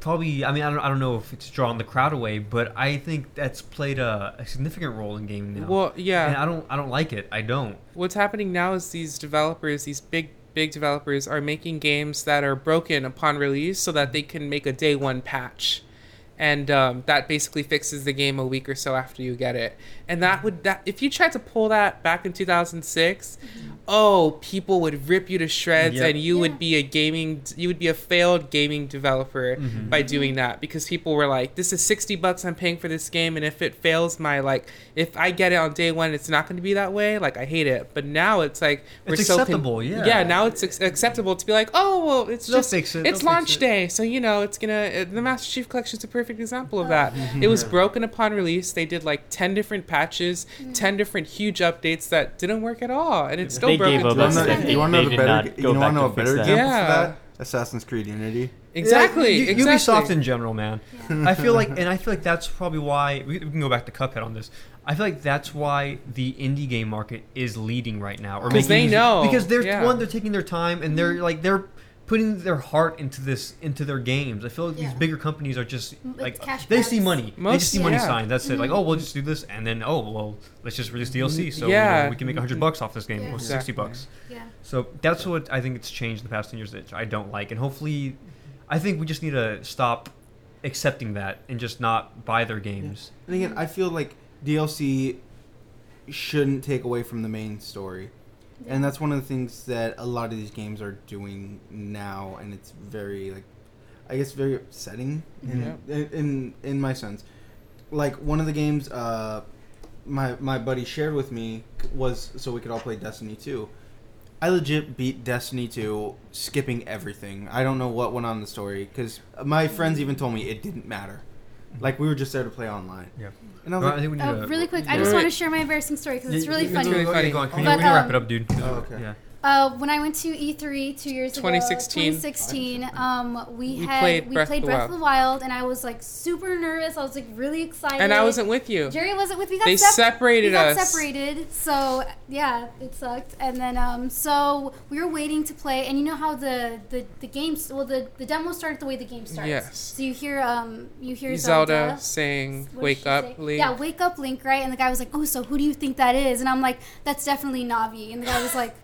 probably. I mean, I don't, I don't know if it's drawn the crowd away, but I think that's played a, a significant role in gaming now. Well, yeah. and I don't, I don't like it. I don't. what's happening now is these developers, these big big developers are making games that are broken upon release so that they can make a day one patch. And um, that basically fixes the game a week or so after you get it. And that would that if you tried to pull that back in 2006, oh, people would rip you to shreds, Yep. and you Yeah. would be a gaming, you would be a failed gaming developer Mhm. by doing that because people were like, this is 60 bucks I'm paying for this game, and if it fails my like, if I get it on day one, it's not going to be that way. Like I hate it, but now it's like we're It's so con- acceptable, yeah. Yeah, now it's ac- acceptable to be like, oh, well, it's They'll just fix it, it's they'll fix launch it. day, so you know it's gonna. Uh, the Master Chief Collection is a perfect example of that. It was broken upon release. They did like ten different patches, mm. ten different huge updates that didn't work at all, and it's still They broken. gave to up You this wanna They know, day. you wanna know They the better? not You go wanna back know to a better fix that. example Yeah. for that? Assassin's Creed Unity. Exactly, Yeah, U- exactly. Ubisoft in general, man. Yeah. I feel like, and I feel like that's probably why we, we can go back to Cuphead on this. I feel like that's why the indie game market is leading right now, or 'Cause making they know, because they're yeah. one, they're taking their time and they're like they're putting their heart into this into their games. I feel like Yeah. these bigger companies are just It's like cash they see grabs. money, they just see money yeah. signs. That's it. Like Mhm. oh, we'll just do this, and then oh well, let's just release DLC, so you know, we can make hundred bucks off this game, Yeah. or sixty Exactly. bucks. Yeah. So that's what I think it's changed in the past ten years that I don't like, and hopefully, I think we just need to stop accepting that and just not buy their games. And again, I feel like DLC shouldn't take away from the main story. And that's one of the things that a lot of these games are doing now, and it's very like, I guess, very upsetting in in, in in my sense. Like one of the games, uh, my my buddy shared with me was so we could all play Destiny two. I legit beat Destiny 2 skipping everything. I don't know what went on in the story because my friends even told me it didn't matter. Like we were just there to play online. Yeah. And I was Well, I like, think we need Oh, to really quick, I just want to share my embarrassing story because it's really funny. go- Really go- funny. Go on. Can you, But, we can wrap um, it up, dude. Oh, okay. Yeah. Uh, when I went to E3 two years 2016. ago, 2016, um, we, We had played we Breath played of the Breath Wild. of the Wild, and I was like super nervous. I was like really excited. And I wasn't with you. Jerry wasn't with me. They sep- separated we got us. separated. So yeah, it sucked. And then um, so we were waiting to play, and you know how the the the games well the the demo started the way the game starts. Yes. So you hear um you hear Zelda, Zelda. saying, "Wake up, say? Link." Yeah, wake up, Link, right? And the guy was like, "Oh, so who do you think that is?" And I'm like, "That's definitely Navi." And the guy was like,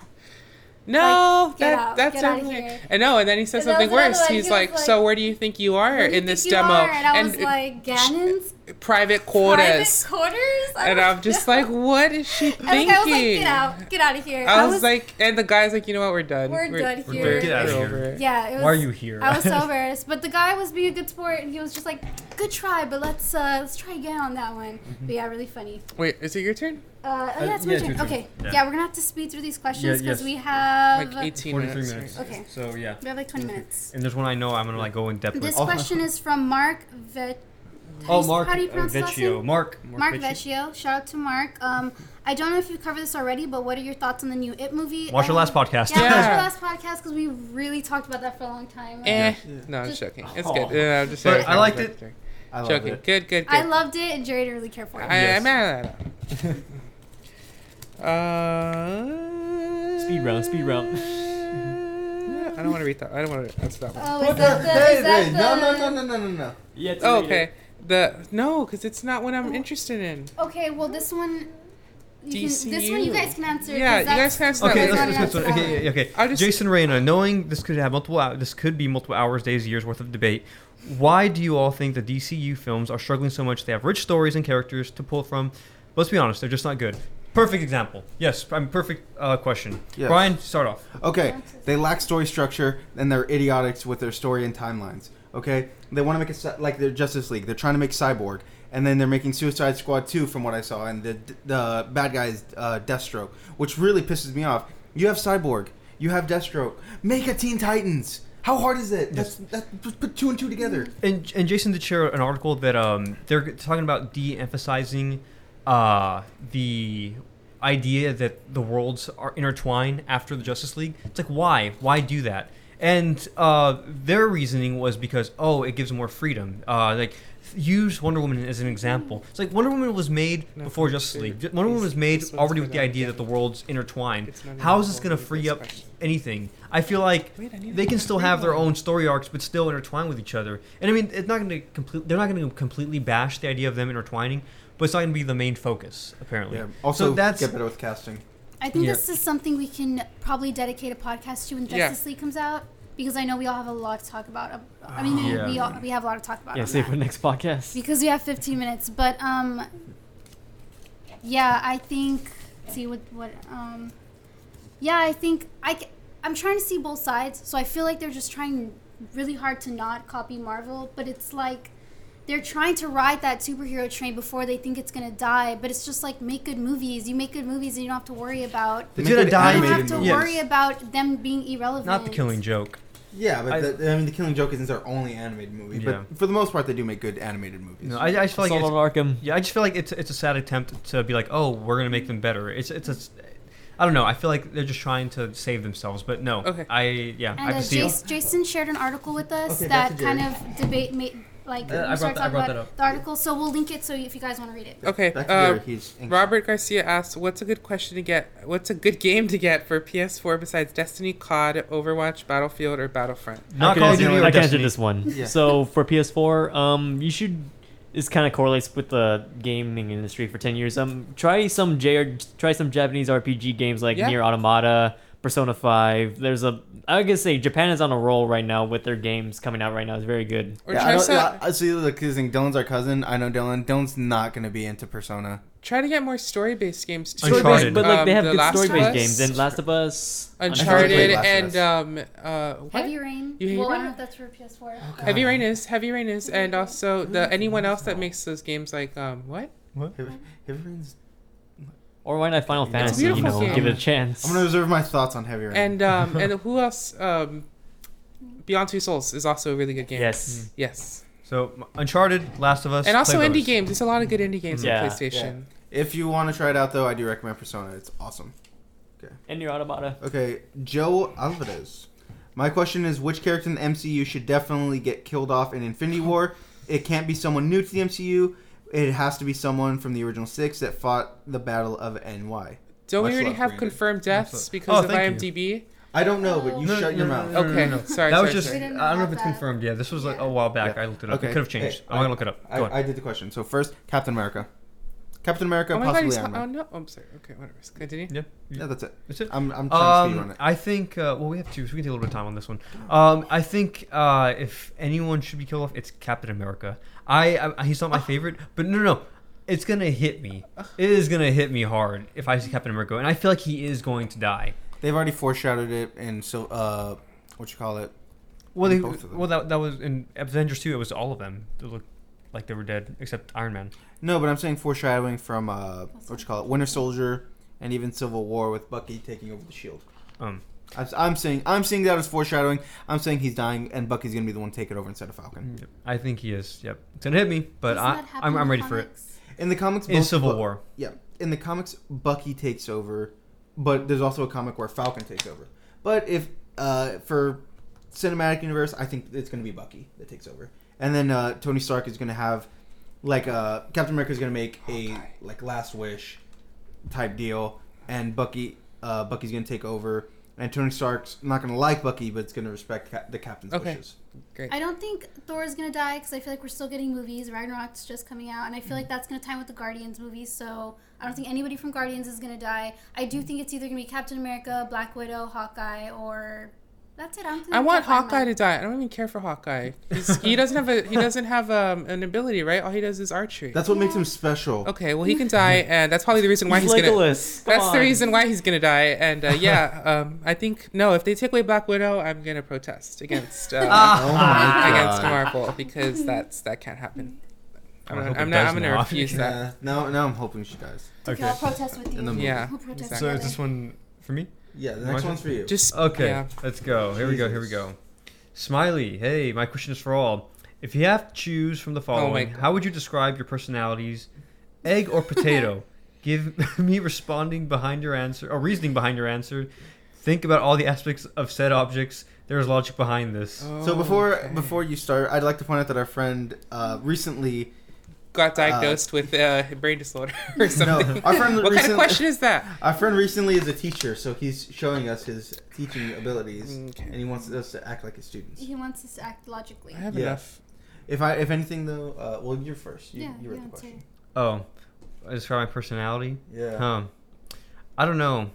No, Like, get that, out, that's get outta definitely. here. And no, and then he says And something worse. one. He's He like, like, "So where do you think you are "Where do you in this demo?" are?" And I was it- like, "Ganon's private private quarters. quarters." [LAUGHS] I And I'm just know. like, "What is she [LAUGHS] And the thinking?" guy was like, "Get out, get out of here." I was, like, and the guy's like, "You know what? We're done. We're done We're here. done. Get outta we're here. over it." Yeah, it was. Why are you here? I was so [LAUGHS] embarrassed, but the guy was being a good sport, and he was just like, "Good try, but let's uh, let's try again on that one." Mm-hmm. But yeah, really funny. Wait, is it your turn? Uh, oh Uh, yeah, it's my yeah, it's turn. your turn. Okay, Yeah. yeah. we're gonna have to speed through these questions Yeah, because yes. we have Like 18 43 minutes. minutes. Okay. So yeah. we have like 20 minutes. And there's one I know I'm gonna like go in depth This with. question is from Mark Vet. Oh, Mark How do you uh, pronounce his last Vecchio. name? Mark. Mark Vecchio. Vecchio. Shout out to Mark. Um, I don't know if you've covered this already, but what are your thoughts on the new It movie? Watch our last podcast. Yeah, watch Yeah. our last podcast because we really talked about that for a long time. Eh. Yeah. No, I'm Just- just joking. It's Oh. good. Yeah, I'm just But saying. I liked it. I love Joking. it. Good, good, good. I loved it, and Jerry didn't really care for it. I, Yes. I'm mad at that. Uh, Speed round, speed round. [LAUGHS] I don't want to read that. I don't want to answer that one. Oh, is that the- the? hey, Is that hey, the? no, no, no, no, no, no, no. Yeah, Oh, read it. okay. The no, because it's not what I'm interested in. Okay, well, this one. You can, this one you guys can answer. Yeah, you guys can answer that Okay, let's, wanna let's, let's, okay, okay. Just- Jason Reyna, knowing this could have multiple, hou- this could be multiple hours, days, years worth of debate. Why do you all think the DCU films are struggling so much? They have rich stories and characters to pull from. But let's be honest, they're just not good. Perfect example. Yes, I'm perfect uh, question. Yes. Brian, start off. Okay, they lack story structure and they're idiotic with their story and timelines. Okay, they want to make it like their Justice League. They're trying to make Cyborg, and then they're making Suicide Squad 2 from what I saw, and the the bad guy is uh, Deathstroke, which really pisses me off. You have Cyborg, you have Deathstroke. Make a Teen Titans. How hard is it? That's that. Put put two and two together. And, and Jason did share an article that um, they're talking about de-emphasizing uh, the idea that the worlds are intertwined after the Justice League. It's like why? Why do that? And uh, their reasoning was because oh, it gives more freedom. Uh, like use Wonder Woman as an example. It's like Wonder Woman was made No, before Justice. League. Wonder Woman was made already with the idea that the worlds intertwined. How is this going to free up anything? I feel like Wait, I they can still have their own story arcs, but still intertwine with each other. And I mean, it's not going to complete. They're not going to completely bash the idea of them intertwining, but it's not going to be the main focus apparently. Yeah. Also, so that's get better with casting. I think Yeah. this is something we can probably dedicate a podcast to when Yeah. Justice League comes out because I know we all have a lot to talk about. Uh, I mean, Yeah. we all, we have a lot to talk about. Yeah, on save that. for the next podcast. because we have 15 minutes. But um, yeah, I think. See what what um, yeah, I think I I'm trying to see both sides. So I feel like they're just trying really hard to not copy Marvel, but it's like they're trying to ride that superhero train before they think it's gonna die. But it's just like make good movies. You make good movies, and you don't have to worry about. It's Make gonna die. You don't have animated to Yes. worry about them being irrelevant. Not the Killing Joke. Yeah, but I- the, I mean, the Killing Joke isn't their only animated movie. Yeah. But for the most part, they do make good animated movies. No, I, I just feel like Assault it's, on Arkham. yeah, I just feel like it's it's a sad attempt to be like, oh, we're gonna make them better. It's it's a, I don't know. I feel like they're just trying to save themselves, but no. Okay. I yeah, I And uh, can see. Jason, Jason shared an article with us Okay, that kind of debate, made, like Uh, I we brought started that- I talking brought about that up. the article. So we'll link it so if you guys want to read it. Okay. Back Uh, Jerry. Robert Garcia asks, "What's a good question to get? What's a good game to get for PS4 besides Destiny, COD, Overwatch, Battlefield, or Battlefront?" Not I can Call of answer, Duty I can answer this one. Yeah. So for PS4, um, you should. This kind of correlates with the gaming industry for ten years. Um, try some J try some Japanese RPG games like Yeah. Nier Automata, Persona Five. There's a I guess say Japan is on a roll right now with their games coming out right now. It's very good. Or yeah, I try, don't, some, yeah, I see the thing. Dylan's our cousin. I know Dylan. Dylan's not going to be into Persona. try to get more story-based games too. Uncharted. Story-based, but like they Um, have The good story-based games. And Last of Us, Uncharted, played Last and um, uh, what? Heavy Rain. You hate well, I don't know if that's for PS4. Heavy Rain is Heavy Rain is, and also the anyone else that makes those games like um what? Heavy, Heavy Rain's. Or why not Final It's a Fantasy? You know, game. give it a chance. I'm going to reserve my thoughts on Heavy Rain. And [LAUGHS] um and who else? Um, Beyond Two Souls is also a really good game. Yes. Yes. So Uncharted, Last of Us, And also indie games. There's a lot of good indie games Yeah. on PlayStation. if you want to try it out, though, I do recommend Persona. It's awesome. Okay. And your Automata. Okay, Joe Alvarez. My question is which character in the MCU should definitely get killed off in Infinity War? It can't be someone new to the MCU. It has to be someone from the original six that fought the Battle of NY. Don't Much we already love, have Brandon. confirmed deaths because Oh, of thank you. IMDb? I don't know, but you No, shut no, your no, mouth. no, no, Okay, no, no. sorry. That sorry, was just. We sorry. didn't I don't know if it's that. confirmed. Yeah, this was like a while back. Yeah. I looked it up. Okay. It could have changed. Hey, I'm I- gonna look it up. Go I, ahead. I did the question. So first, Captain America. Captain America, Oh my god, possibly he's Iron oh Man. no, I'm sorry. Okay, whatever. Continue. Yeah. Yeah, that's it. That's it. I'm, I'm trying to speedrun Um, it. I think. Uh, well, we have two, so we can take a little bit of time on this one. Um, I think uh, if anyone should be killed off, it's Captain America. I, I he's not my favorite, but no, no, no, it's gonna hit me. It is gonna hit me hard if I see Captain America, and I feel like he is going to die. They've already foreshadowed it and so uh, what you call it? Well, they, Both of them. well, that, that was in Avengers two. It was all of them. They looked like they were dead, except Iron Man. No, but I'm saying foreshadowing from uh, what you call it, Winter Soldier, and even Civil War with Bucky taking over the Shield. Um, I'm, I'm saying I'm seeing that as foreshadowing. I'm saying he's dying, and Bucky's gonna be the one to take it over instead of Falcon. yep, I think he is. Yep, it's gonna hit me, but Doesn't I, I'm, I'm the ready for it. In the comics, In both Civil Bu- War, yeah, in the comics, Bucky takes over, but there's also a comic where Falcon takes over. But if uh, for cinematic universe, I think it's gonna be Bucky that takes over, and then uh, Tony Stark is gonna have like uh, Captain America is gonna make a like Last Wish type deal, and Bucky uh, Bucky's gonna take over, and Tony Stark's not gonna like Bucky, but it's gonna respect ca- the captain's Okay. wishes. Great. I don't think Thor is gonna die because I feel like we're still getting movies. Ragnarok's just coming out, and I feel Mm. like that's gonna time with the Guardians movies. So I don't think anybody from Guardians is gonna die. I do think it's either gonna be Captain America, Black Widow, Hawkeye, or that's it. I don't I want gonna be Iron Hawkeye Man. to die. I don't even care for Hawkeye. He doesn't have a he doesn't have um, an ability, right? All he does is archery. That's what makes him special. Okay, well he can die, and that's probably the reason why he's, gonna. Legolas. Come That's the reason why he's gonna die, and uh, yeah, um, I think no. If they take away Black Widow, I'm gonna protest against uh, [LAUGHS] Oh against God. Marvel because that's that can't happen. I'm, I not, hope I'm not. I'm gonna now. refuse that. Yeah. Now, now I'm hoping she dies. Okay, I'll protest with In the you. movie. Yeah, We'll protest exactly. So is this one for me? Yeah, the next one's for you. Just Okay, Yeah. let's go. Here we go. Here we go. Smiley, hey, my question is for all. If you have to choose from the following, God. how would you describe your personalities? Egg or potato? [LAUGHS] Give [LAUGHS] me responding behind your answer or reasoning behind your answer. Think about all the aspects of said objects. There is logic behind this. So before Okay. before you start, I'd like to point out that our friend uh, recently got diagnosed with uh, brain disorder [LAUGHS] or no, something. our friend [LAUGHS] what kind of question is that? Our friend recently is a teacher, so he's showing us his teaching abilities, Okay. and he wants us to act like his students. He wants us to act logically. I have Yeah. enough. If I, if anything though, uh, well, you're first. You, yeah, you read yeah, the question. Oh, describe my personality? Yeah. Huh. I don't know.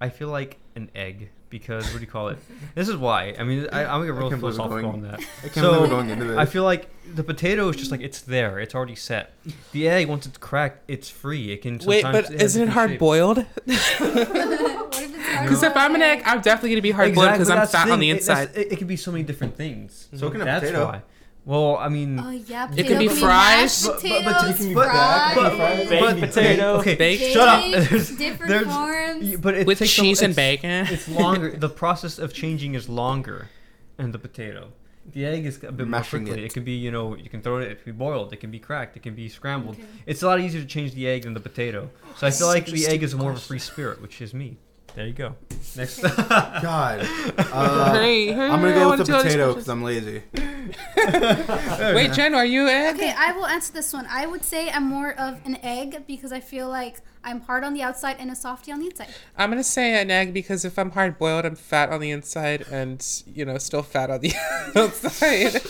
I feel like an egg because what do you call it? This is why. I mean, I, I'm gonna get I real can't believe we're philosophical going- on that. I can't So, believe we're going into this. I feel like the potato is just like it's there. It's already set. The egg, once it's cracked, it's free. It can. Wait, sometimes but has isn't it hard shape. boiled? [LAUGHS] [LAUGHS] what if it's hard Because if I'm an egg. I'm definitely gonna be hard boiled because I'm that's fat on the It- inside. It, it can be so many different things. So can a that's potato. why. Well, I mean, Oh yeah, It could be potato fries. mashed But- but- but potatoes, you can be fries, back, but- Baked potato. Okay, Baked. shut up. [LAUGHS] There's- different there's- forms. but it With takes a- cheese and bacon. It's longer. the process of changing is longer, in the potato. The egg is a bit more Mashing quickly. It. it. can be, you know, you can throw it. It can be boiled. It can be cracked. It can be scrambled. Okay. It's a lot easier to change the egg than the potato. So I feel like the egg is more of a free spirit, which is me. There you go. Next. [LAUGHS] God. [LAUGHS] Uh, Hurry, hurry, I'm gonna I go wanna with the do all these potato questions. because I'm lazy. [LAUGHS] Wait, Jen, are you egg? Okay, I will answer this one. I would say I'm more of an egg because I feel like I'm hard on the outside and a softy on the inside. I'm gonna say an egg because if I'm hard boiled, I'm fat on the inside and you know still fat on the outside.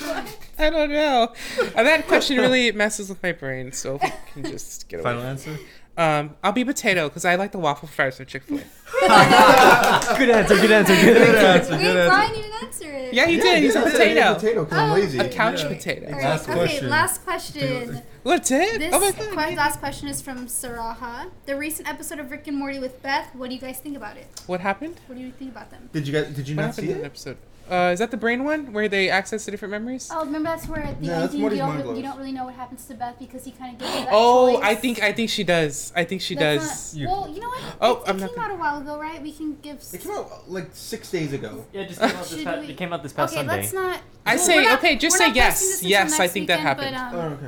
I don't know. And that question really messes with my brain. So if we can just get away. Final answer. Um, I'll be potato because I like the waffle fries from Chick Fil A. [LAUGHS] good answer. Good answer. Good Good answer. answer. Wait, Good answer. Brian, you didn't answer it. Yeah, you did. He's a potato. Potato because I'm Oh. lazy. A couch Yeah. potato. All right, Last okay, question. last question. What's it? This oh my que- god. last question is from Saraha. The recent episode of Rick and Morty with Beth. What do you guys think about it? What happened? What do you think about them? Did you guys? Did you What not see in that it? episode? Uh, is that the brain one where they access the different memories? Oh, remember that's where at the No, end that's you don't, you don't really know what happens to Beth because he kind of gives her that Oh, choice. I think I think she does. I think she That's does. not- You- well, you know what? Oh, it, it I'm came not gonna- out a while ago, right? We can give. It came out like six days ago. [LAUGHS] Yeah, it just came out this Should past, we- it came out this past okay, Sunday. let's not. I well, say- not- okay, just say yes. posting this until Yes, I next think that happened. But, Oh, um, okay.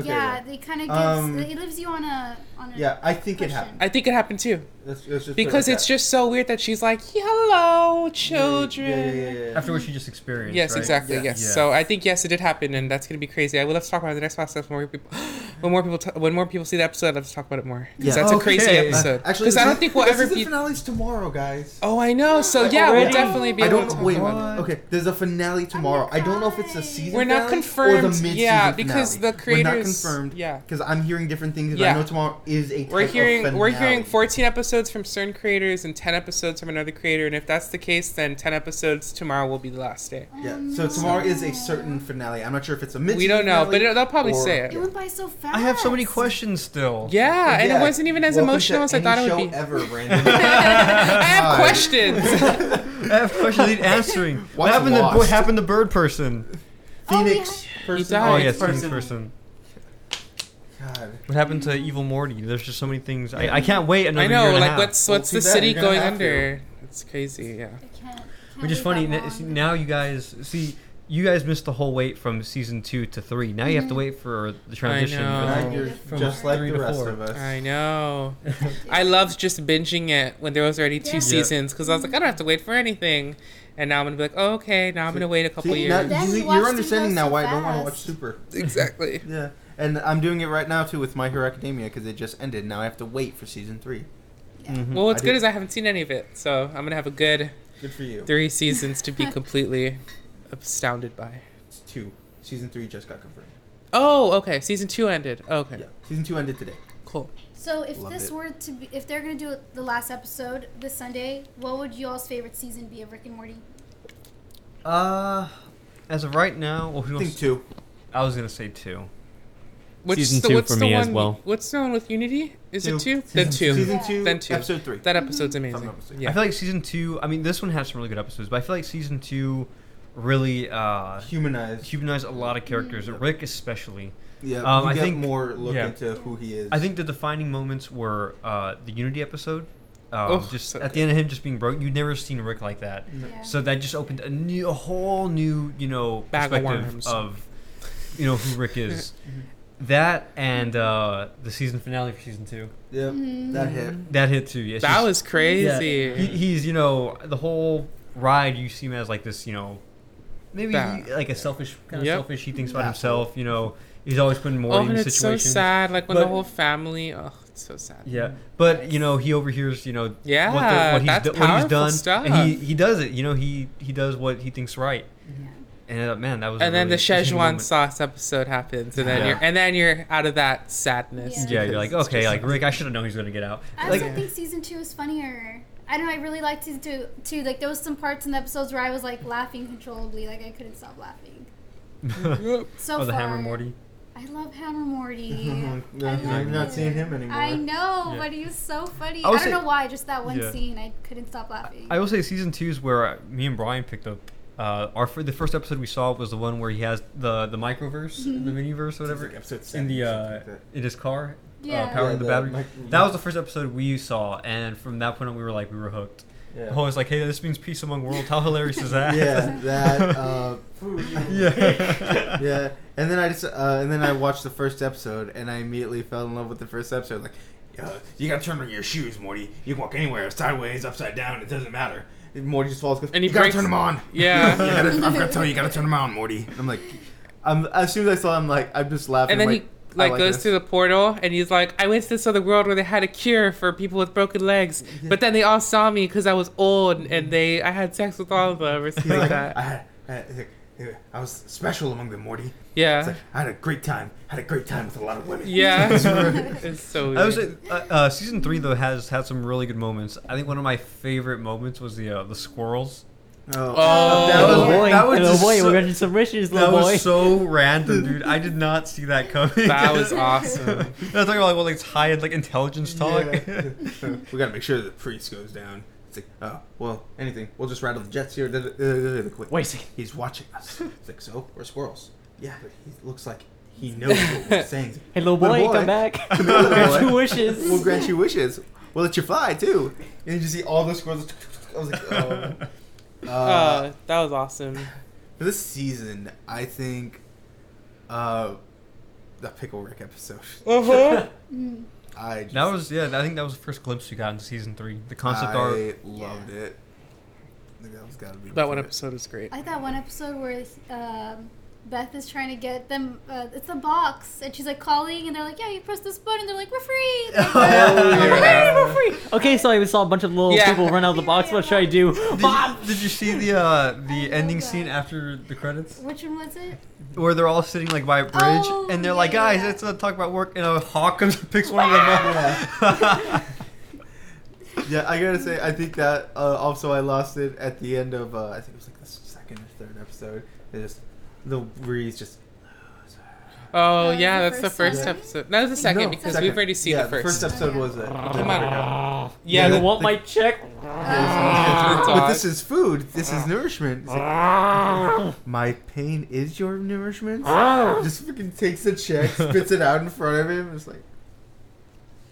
Okay, yeah, yeah. they kind of gives. Um, it leaves you on a on a. Yeah, I think it happened. I think it happened too. Let's, let's just Because like it's just so weird that she's like, "Hello, children." Yeah, yeah, yeah, yeah. After what she just experienced. Yes, right? exactly. Yeah. Yes. Yeah. So I think yes, it did happen, and that's gonna be crazy. I would love to talk about it in the next podcast. When more people, [GASPS] when more people, t- when more people see the episode, I'd love to talk about it more. Because Yeah. that's a crazy episode. Uh, actually, Because I don't think we'll ever is the be. finale's tomorrow, guys. Oh, I know. So yeah, we'll definitely be I don't to know. talk Wait, about it. okay. There's a finale tomorrow. I don't know if it's a season. We're not confirmed. Or the mid-season yeah, because finale. the creators. We're not confirmed. Yeah. Because I'm hearing different things. And Yeah. I know tomorrow is a. We're type of hearing we're hearing 14 episodes from certain creators and 10 episodes from another creator, and if that's the case, then 10 episodes tomorrow will be the last day. Yeah. So tomorrow is a certain finale. I'm not sure if it's a mid. We don't know, but it, they'll probably or- say It it. went by so fast. I have so many questions still. Yeah, and it wasn't even as emotional as I thought it would be. Ever, [LAUGHS] Brandon. I have questions. [LAUGHS] I have questions I need answering. what happened to what happened to Bird Person? Oh, we Phoenix person. died. Oh yes, Phoenix Person. Person. God. What happened to Evil Morty? There's just so many things. I, I can't wait another I year know, and a like half. what's what's too the bad, city you're gonna going have under? It's crazy, yeah. I can't, can't Which is wait funny. that n- see, long. Now you guys see. You guys missed the whole wait from season two to three. Now you have to Mhm. wait for the transition. know. from- Now you're From just like three the to rest four. of us. I know. [LAUGHS] I loved just binging it when there was already two Yeah. seasons because I was like, I don't have to wait for anything. And now I'm gonna be like, oh, okay, now I'm gonna wait a couple See, years. now Then we you, watched you're it understanding go now why I don't want to watch fast. Super. exactly. [LAUGHS] Yeah, and I'm doing it right now too with My Hero Academia because it just ended. Now I have to wait for season three. Yeah. Mhm. Well, what's I good did- is I haven't seen any of it, so I'm gonna have a good Good for you. three [LAUGHS] seasons to be [LAUGHS] completely astounded by. It's two. Season three just got confirmed. Oh, okay. Season two ended. Okay, Yeah. Season two ended today. cool. So if Loved this it. were to be, if they're gonna do the last episode this Sunday, what would y'all's favorite season be of Rick and Morty? Uh, as of right now, well, who I think two. I was gonna say two. Which Season the, two what's for the me as well. What's the one with Unity? Is Two. it two? Then two. Season two. Then two. Episode three. That episode's amazing. not mistaken. Yeah. I feel like season two. I mean, this one has some really good episodes, but I feel like season two really uh, Humanized. humanized a lot of characters. Rick especially. Yeah. Um, you I get think- more look yeah. into who he is. I think the defining moments were uh, the Unity episode. Um, Oh, just so at the end of him just being broke, you'd never seen Rick like that. Yeah. So that just opened a new, a whole new, you know, Bag perspective worms. of, you know, who Rick is. [LAUGHS] that and uh, the season finale for season two. Yep. That hit. That hit too. Yes, that was Yeah. crazy. He, he's you know the whole ride you see him as like this you know maybe That- he- like a selfish kind of Yep. selfish he thinks about Asshole. himself you know he's always putting more oh, in and these it's so situations sad. Like when the But- whole family. Oh, it's so sad. yeah but you know he overhears you know Yeah, what, the, what he's that's do- what he's powerful done stuff. and he he does it you know he he does what he thinks right Yeah. And uh, man that was And then really the interesting Szechuan sauce episode happens, and then Yeah. you're and then you're out of that sadness. Yeah. yeah you're like okay like Rick I should have known he was gonna get out I like also think season two is funnier. I don't know. I really liked season two. Too like there was some parts in the episodes where I was like laughing controllably, like I couldn't stop laughing. [LAUGHS] So oh the far, Hammer Morty I love Hammer Morty. [LAUGHS] I you're not seeing him anymore. I know, Yeah. but he was so funny. I I, don't say- know why. Just that one Yeah. scene, I couldn't stop laughing. I will say season two is where uh, me and Brian picked up. Uh, our fir- the first episode we saw was the one where he has the the microverse, the miniverse, whatever, Episode in the something uh, like that. in his car, Yeah. uh, powering Yeah, the, the battery. mic- that was the first episode we saw, and from that point on, we were like, we were hooked. Yeah. Oh, it's like, hey, this means peace among worlds. How hilarious is that? yeah, that. [LAUGHS] Uh, yeah. [LAUGHS] yeah, and then I just uh, and then I watched the first episode, and I immediately fell in love with the first episode. Like, "Yeah, you gotta turn on your shoes, Morty. You can walk anywhere, sideways, upside down. It doesn't matter. Morty just falls. Goes, And he you gotta breaks- turn them on. [LAUGHS] Yeah. [LAUGHS] You gotta, I'm gonna tell you, you gotta turn them on, Morty. And I'm like, I'm as soon as I saw him, like I'm just laughing. And then like, he I like goes this. to the portal, and he's like, "I went to this other world where they had a cure for people with broken legs, but then they all saw me because I was old, and they I had sex with all of them or something like I that." had, I, had, I was special among them, Morty. It's Yeah, like, I had a great time. Had a great time with a lot of women. yeah, [LAUGHS] [LAUGHS] it's so. Weird. I was uh, uh, season three though has had some really good moments. I think one of my favorite moments was the uh, the squirrels. Oh, Oh, that was, little boy, that was little boy, so- we're gonna do some wishes, That little boy. was so random, dude. I did not see that coming. that was [LAUGHS] awesome. I was talking about like, well, like it's high end like intelligence talk. Yeah. we gotta make sure the priest goes down. It's like, oh, well, anything. We'll just rattle the jets here. Wait, Wait a second. He's watching us. [LAUGHS] It's like, so? We're squirrels. Yeah, but he looks like he [LAUGHS] knows what we're saying. Hey, little boy, Little boy. come back. [LAUGHS] Little Grant boy. your wishes. We'll grant you wishes. We'll let you fly, too. And you just see all the squirrels. I was like, oh. Uh, Uh, that was awesome. for this season, I think uh, the Pickle Rick episode. Uh-huh. I just, That was yeah. I think that was the first glimpse we got into season three. The concept art. I loved it. That was gotta be That one episode was great. I like that one episode where um, Beth is trying to get them. Uh, it's a box, and she's like calling, and they're like, "Yeah, you press this button." And they're like, "We're free." [LAUGHS] Like, Oh, yeah. We're free. Okay, so I saw a bunch of little Yeah. people run out of the box. What should I do? Did you, did you see the uh, [LAUGHS] the ending love scene after the credits Which one was it? where they're all sitting like by a bridge Oh, and they're yeah, like, guys, yeah. let's uh, talk about work. And a hawk comes and picks one of them up. [LAUGHS] Yeah, I gotta say, I think that uh, also I lost it at the end of uh, I think it was like the second or third episode. It just the breeze just. Oh yeah, the that's the first first one? episode. No, the second No, because second. we've already seen yeah, the first. episode yeah. was uh, Come on. Yeah, Yeah, you the- want the- my check? but this is food. This is nourishment. It's like, my pain is your nourishment. Just freaking takes the check, spits it out in front of him. It's like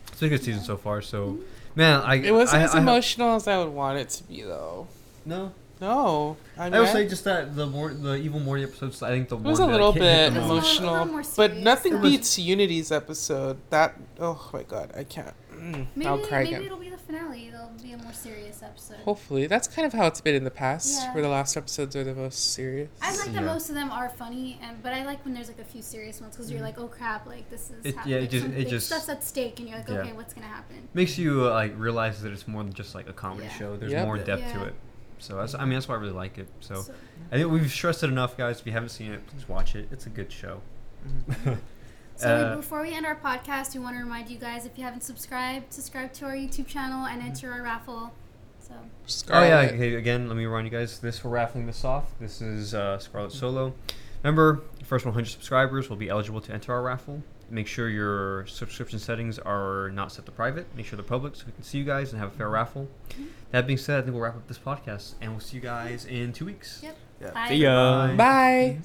It's been a good season so far. So, man, I It wasn't I, as I- emotional as I would want it to be, though. No, No, I, mean, I would say just that the more the evil Morty episodes. I think the it was a little bit the It was a most. little- emotional, but nothing It was- beats Unity's episode. That oh my god, I can't. Mm, Maybe I'll cry maybe again. it'll be the finale. There'll be a more serious episode. Hopefully, that's kind of how it's been in the past, Yeah. where the last episodes are the most serious. I like that most of them are funny, and but I like when there's like a few serious ones because you're like, oh crap, like this is It- yeah, it like, just- it just- stuff's at stake, and you're like, Yeah. okay, what's gonna happen? Makes you uh, like realize that it's more than just like a comedy Yeah. show. There's Yep. more depth to it. So that's, I mean, that's why I really like it. So So- I think we've stressed it enough, guys. If you haven't seen it, please watch it. It's a good show. [LAUGHS] So Uh, before we end our podcast, we want to remind you guys if you haven't subscribed, subscribe to our YouTube channel and enter our raffle. So Oh yeah. Okay, again, let me remind you guys. This we're raffling this off. This is uh, Scarlett Solo. Remember, the first 100 subscribers will be eligible to enter our raffle. Make sure your subscription settings are not set to private. Make sure they're public so we can see you guys and have a fair mm-hmm. raffle. That being said, I think we'll wrap up this podcast and we'll see you guys in two weeks. yep. Yeah. Bye. See ya. Bye. Bye.